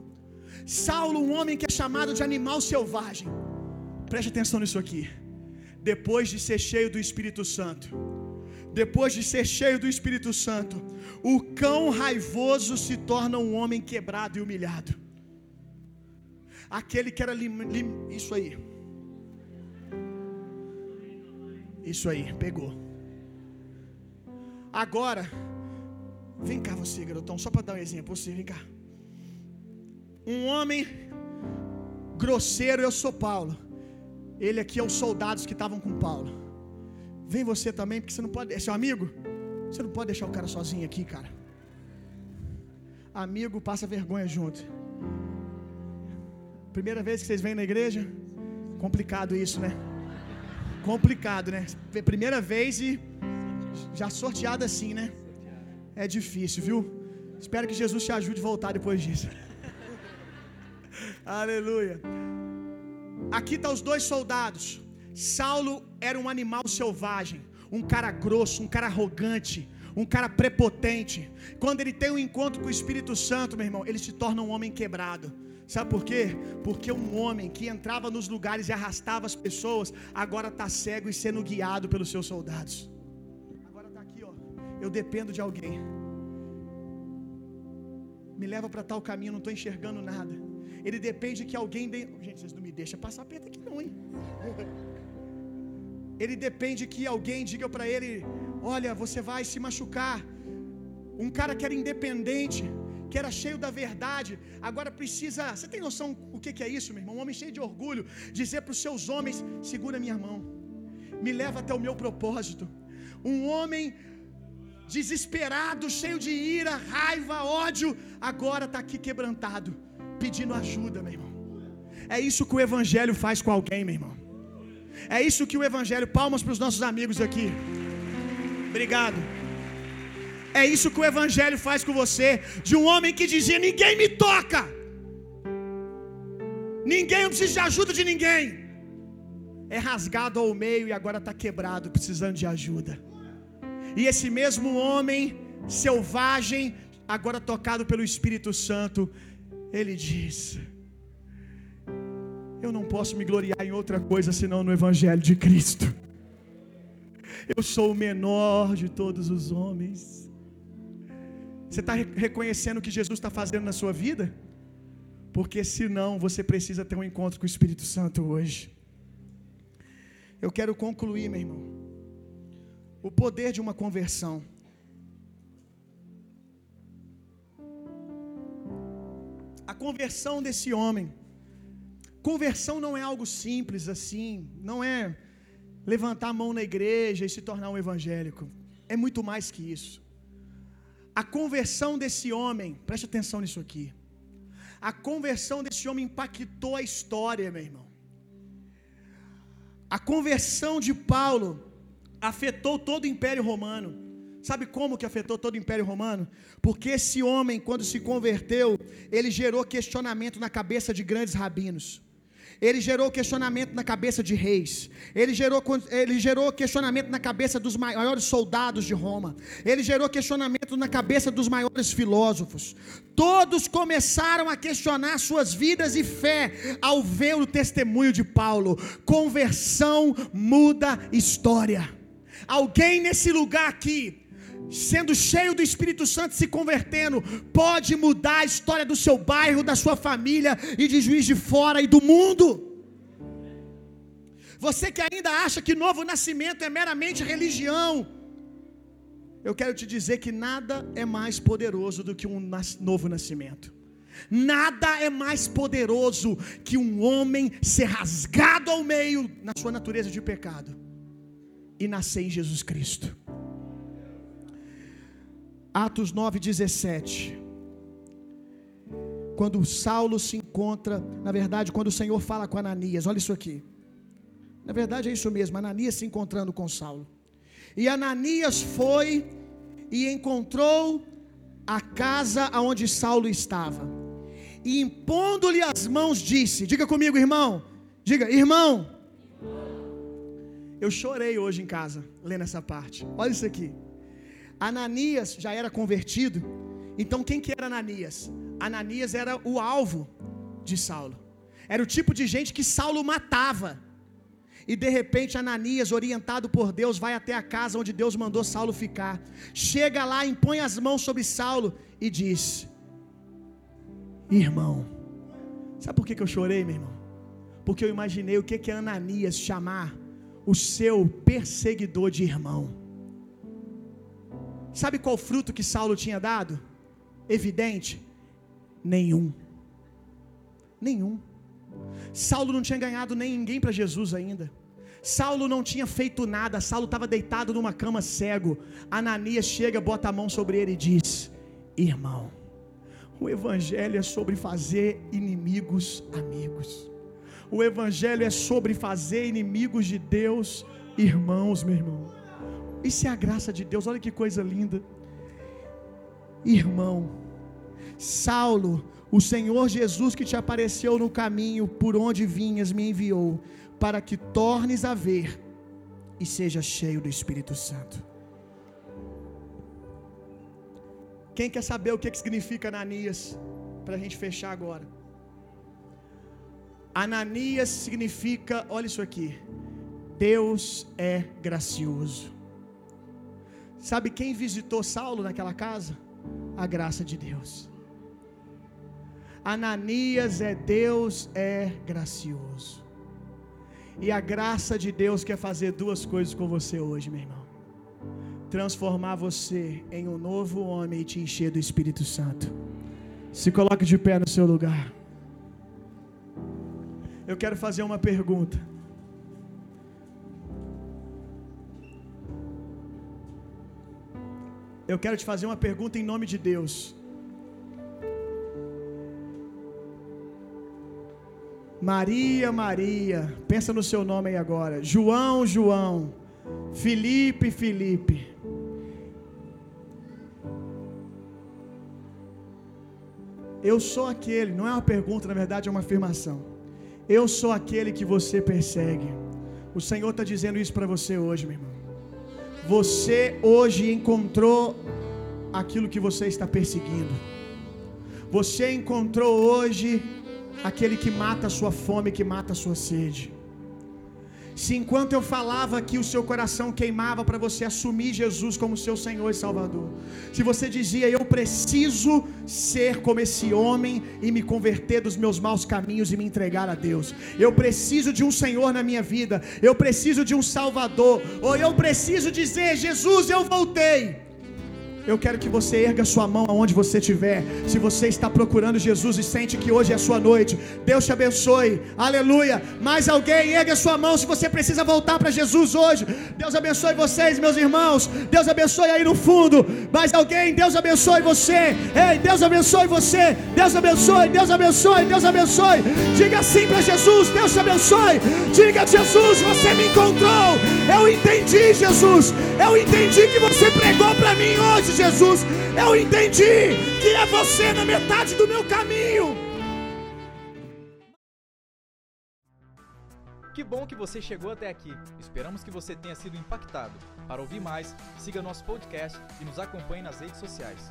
Saulo, um homem que é chamado de animal selvagem. Preste atenção nisso aqui. Depois de ser cheio do Espírito Santo, depois de ser cheio do Espírito Santo, o cão raivoso se torna um homem quebrado e humilhado. Aquele que era lim, lim, isso aí. Isso aí, pegou. Agora, vem cá você, garotão, só para dar um exemplo, você, vem cá. Um homem grosseiro, eu sou Paulo. Ele aqui é os soldados que estavam com Paulo. Vem você também, porque você não pode. É seu amigo? Você não pode deixar o cara sozinho aqui, cara. Amigo passa vergonha junto. Primeira vez que vocês vêm na igreja? Complicado isso, né? Complicado, né? Primeira vez e já sorteado assim, né? É difícil, viu? Espero que Jesus te ajude a voltar depois disso. Aleluia. Aqui tá os dois soldados. Saulo era um animal selvagem, um cara grosso, um cara arrogante, um cara prepotente. Quando ele tem um encontro com o Espírito Santo, meu irmão, ele se torna um homem quebrado. Sabe por quê? Porque um homem que entrava nos lugares e arrastava as pessoas, agora está cego e sendo guiado pelos seus soldados. Agora está aqui, ó. Eu dependo de alguém. Me leva para tal caminho, não estou enxergando nada. Ele depende que alguém. De... Gente, vocês não me deixam passar perto aqui, não, hein? Ele depende que alguém diga para ele: Olha, você vai se machucar. Um cara que era independente, que era cheio da verdade, agora precisa. Você tem noção o que, é isso, meu irmão? Um homem cheio de orgulho, dizer para os seus homens: Segura minha mão, me leva até o meu propósito. Um homem desesperado, cheio de ira, raiva, ódio, agora está aqui quebrantado, pedindo ajuda, meu irmão. É isso que o Evangelho faz com alguém, meu irmão. É isso que o Evangelho, palmas para os nossos amigos aqui. Obrigado. É isso que o Evangelho faz com você. De um homem que dizia: Ninguém me toca. Ninguém não precisa de ajuda de ninguém. É rasgado ao meio e agora está quebrado, precisando de ajuda. E esse mesmo homem selvagem, agora tocado pelo Espírito Santo, ele diz: Eu não posso me gloriar em outra coisa senão no Evangelho de Cristo. Eu sou o menor de todos os homens. Você está reconhecendo o que Jesus está fazendo na sua vida? Porque senão você precisa ter um encontro com o Espírito Santo hoje. Eu quero concluir, meu irmão. O poder de uma conversão. A conversão desse homem. Conversão não é algo simples assim, não é levantar a mão na igreja e se tornar um evangélico. É muito mais que isso. A conversão desse homem, preste atenção nisso aqui. A conversão desse homem impactou a história, meu irmão. A conversão de Paulo afetou todo o Império Romano. Sabe como que afetou todo o Império Romano? Porque esse homem, quando se converteu, ele gerou questionamento na cabeça de grandes rabinos. Ele gerou questionamento na cabeça de reis. Ele gerou, ele gerou questionamento na cabeça dos maiores soldados de Roma. Ele gerou questionamento na cabeça dos maiores filósofos. Todos começaram a questionar suas vidas e fé ao ver o testemunho de Paulo. Conversão muda história. Alguém nesse lugar aqui sendo cheio do Espírito Santo, se convertendo, pode mudar a história do seu bairro, da sua família e de juiz de fora e do mundo. Você que ainda acha que novo nascimento é meramente religião, eu quero te dizer que nada é mais poderoso do que um novo nascimento. Nada é mais poderoso que um homem ser rasgado ao meio na sua natureza de pecado e nascer em Jesus Cristo. Atos 9:17. Quando Saulo se encontra, na verdade, quando o Senhor fala com Ananias, olha isso aqui. Na verdade é isso mesmo, Ananias se encontrando com Saulo. E Ananias foi e encontrou a casa aonde Saulo estava. E impondo-lhe as mãos, disse: Diga comigo, irmão. Diga, irmão. Eu chorei hoje em casa, lendo essa parte. Olha isso aqui. Ananias já era convertido. Então quem que era Ananias? Ananias era o alvo de Saulo. Era o tipo de gente que Saulo matava. E de repente Ananias, orientado por Deus, vai até a casa onde Deus mandou Saulo ficar. Chega lá, impõe as mãos sobre Saulo e diz: Irmão, sabe por que, eu chorei, meu irmão? Porque eu imaginei o que, que é Ananias chamar o seu perseguidor de irmão. Sabe qual fruto que Saulo tinha dado? Evidente? Nenhum. Nenhum. Saulo não tinha ganhado nem ninguém para Jesus ainda. Saulo não tinha feito nada, Saulo estava deitado numa cama cego. Ananias chega, bota a mão sobre ele e diz: Irmão, o Evangelho é sobre fazer inimigos amigos. O Evangelho é sobre fazer inimigos de Deus irmãos, meu irmão. Isso é a graça de Deus, olha que coisa linda. Irmão, Saulo, o Senhor Jesus que te apareceu no caminho por onde vinhas me enviou, para que tornes a ver e seja cheio do Espírito Santo. Quem quer saber o que, que significa Ananias? Para a gente fechar agora. Ananias significa, olha isso aqui. Deus é gracioso. Sabe quem visitou Saulo naquela casa? A graça de Deus. Ananias é Deus é gracioso. E a graça de Deus quer fazer duas coisas com você hoje, meu irmão. Transformar você em um novo homem e te encher do Espírito Santo. Se coloque de pé no seu lugar. Eu quero fazer uma pergunta. Eu quero te fazer uma pergunta em nome de Deus. Maria, Maria, pensa no seu nome aí agora. João, João. Felipe, Felipe. Eu sou aquele, não é uma pergunta, na verdade é uma afirmação. Eu sou aquele que você persegue. O Senhor está dizendo isso para você hoje, meu irmão. Você hoje encontrou aquilo que você está perseguindo. Você encontrou hoje aquele que mata a sua fome, que mata a sua sede. Se enquanto eu falava aqui o seu coração queimava para você assumir Jesus como seu Senhor e Salvador. Se você dizia, eu preciso ser como esse homem e me converter dos meus maus caminhos e me entregar a Deus. Eu preciso de um Senhor na minha vida. Eu preciso de um Salvador. Ou eu preciso dizer, Jesus, eu voltei. Eu quero que você erga sua mão aonde você estiver. Se você está procurando Jesus e sente que hoje é a sua noite, Deus te abençoe. Aleluia. Mais alguém, erga sua mão se você precisa voltar para Jesus hoje. Deus abençoe vocês, meus irmãos. Deus abençoe aí no fundo. Mais alguém, Deus abençoe você. Ei, Deus abençoe você. Deus abençoe, Deus abençoe, Deus abençoe. Diga assim para Jesus: Deus te abençoe. Diga, Jesus, você me encontrou. Eu entendi, Jesus. Eu entendi que você pregou para mim hoje. Jesus, eu entendi que é você na metade do meu caminho. Que bom que você chegou até aqui. Esperamos que você tenha sido impactado. Para ouvir mais, siga nosso podcast e nos acompanhe nas redes sociais.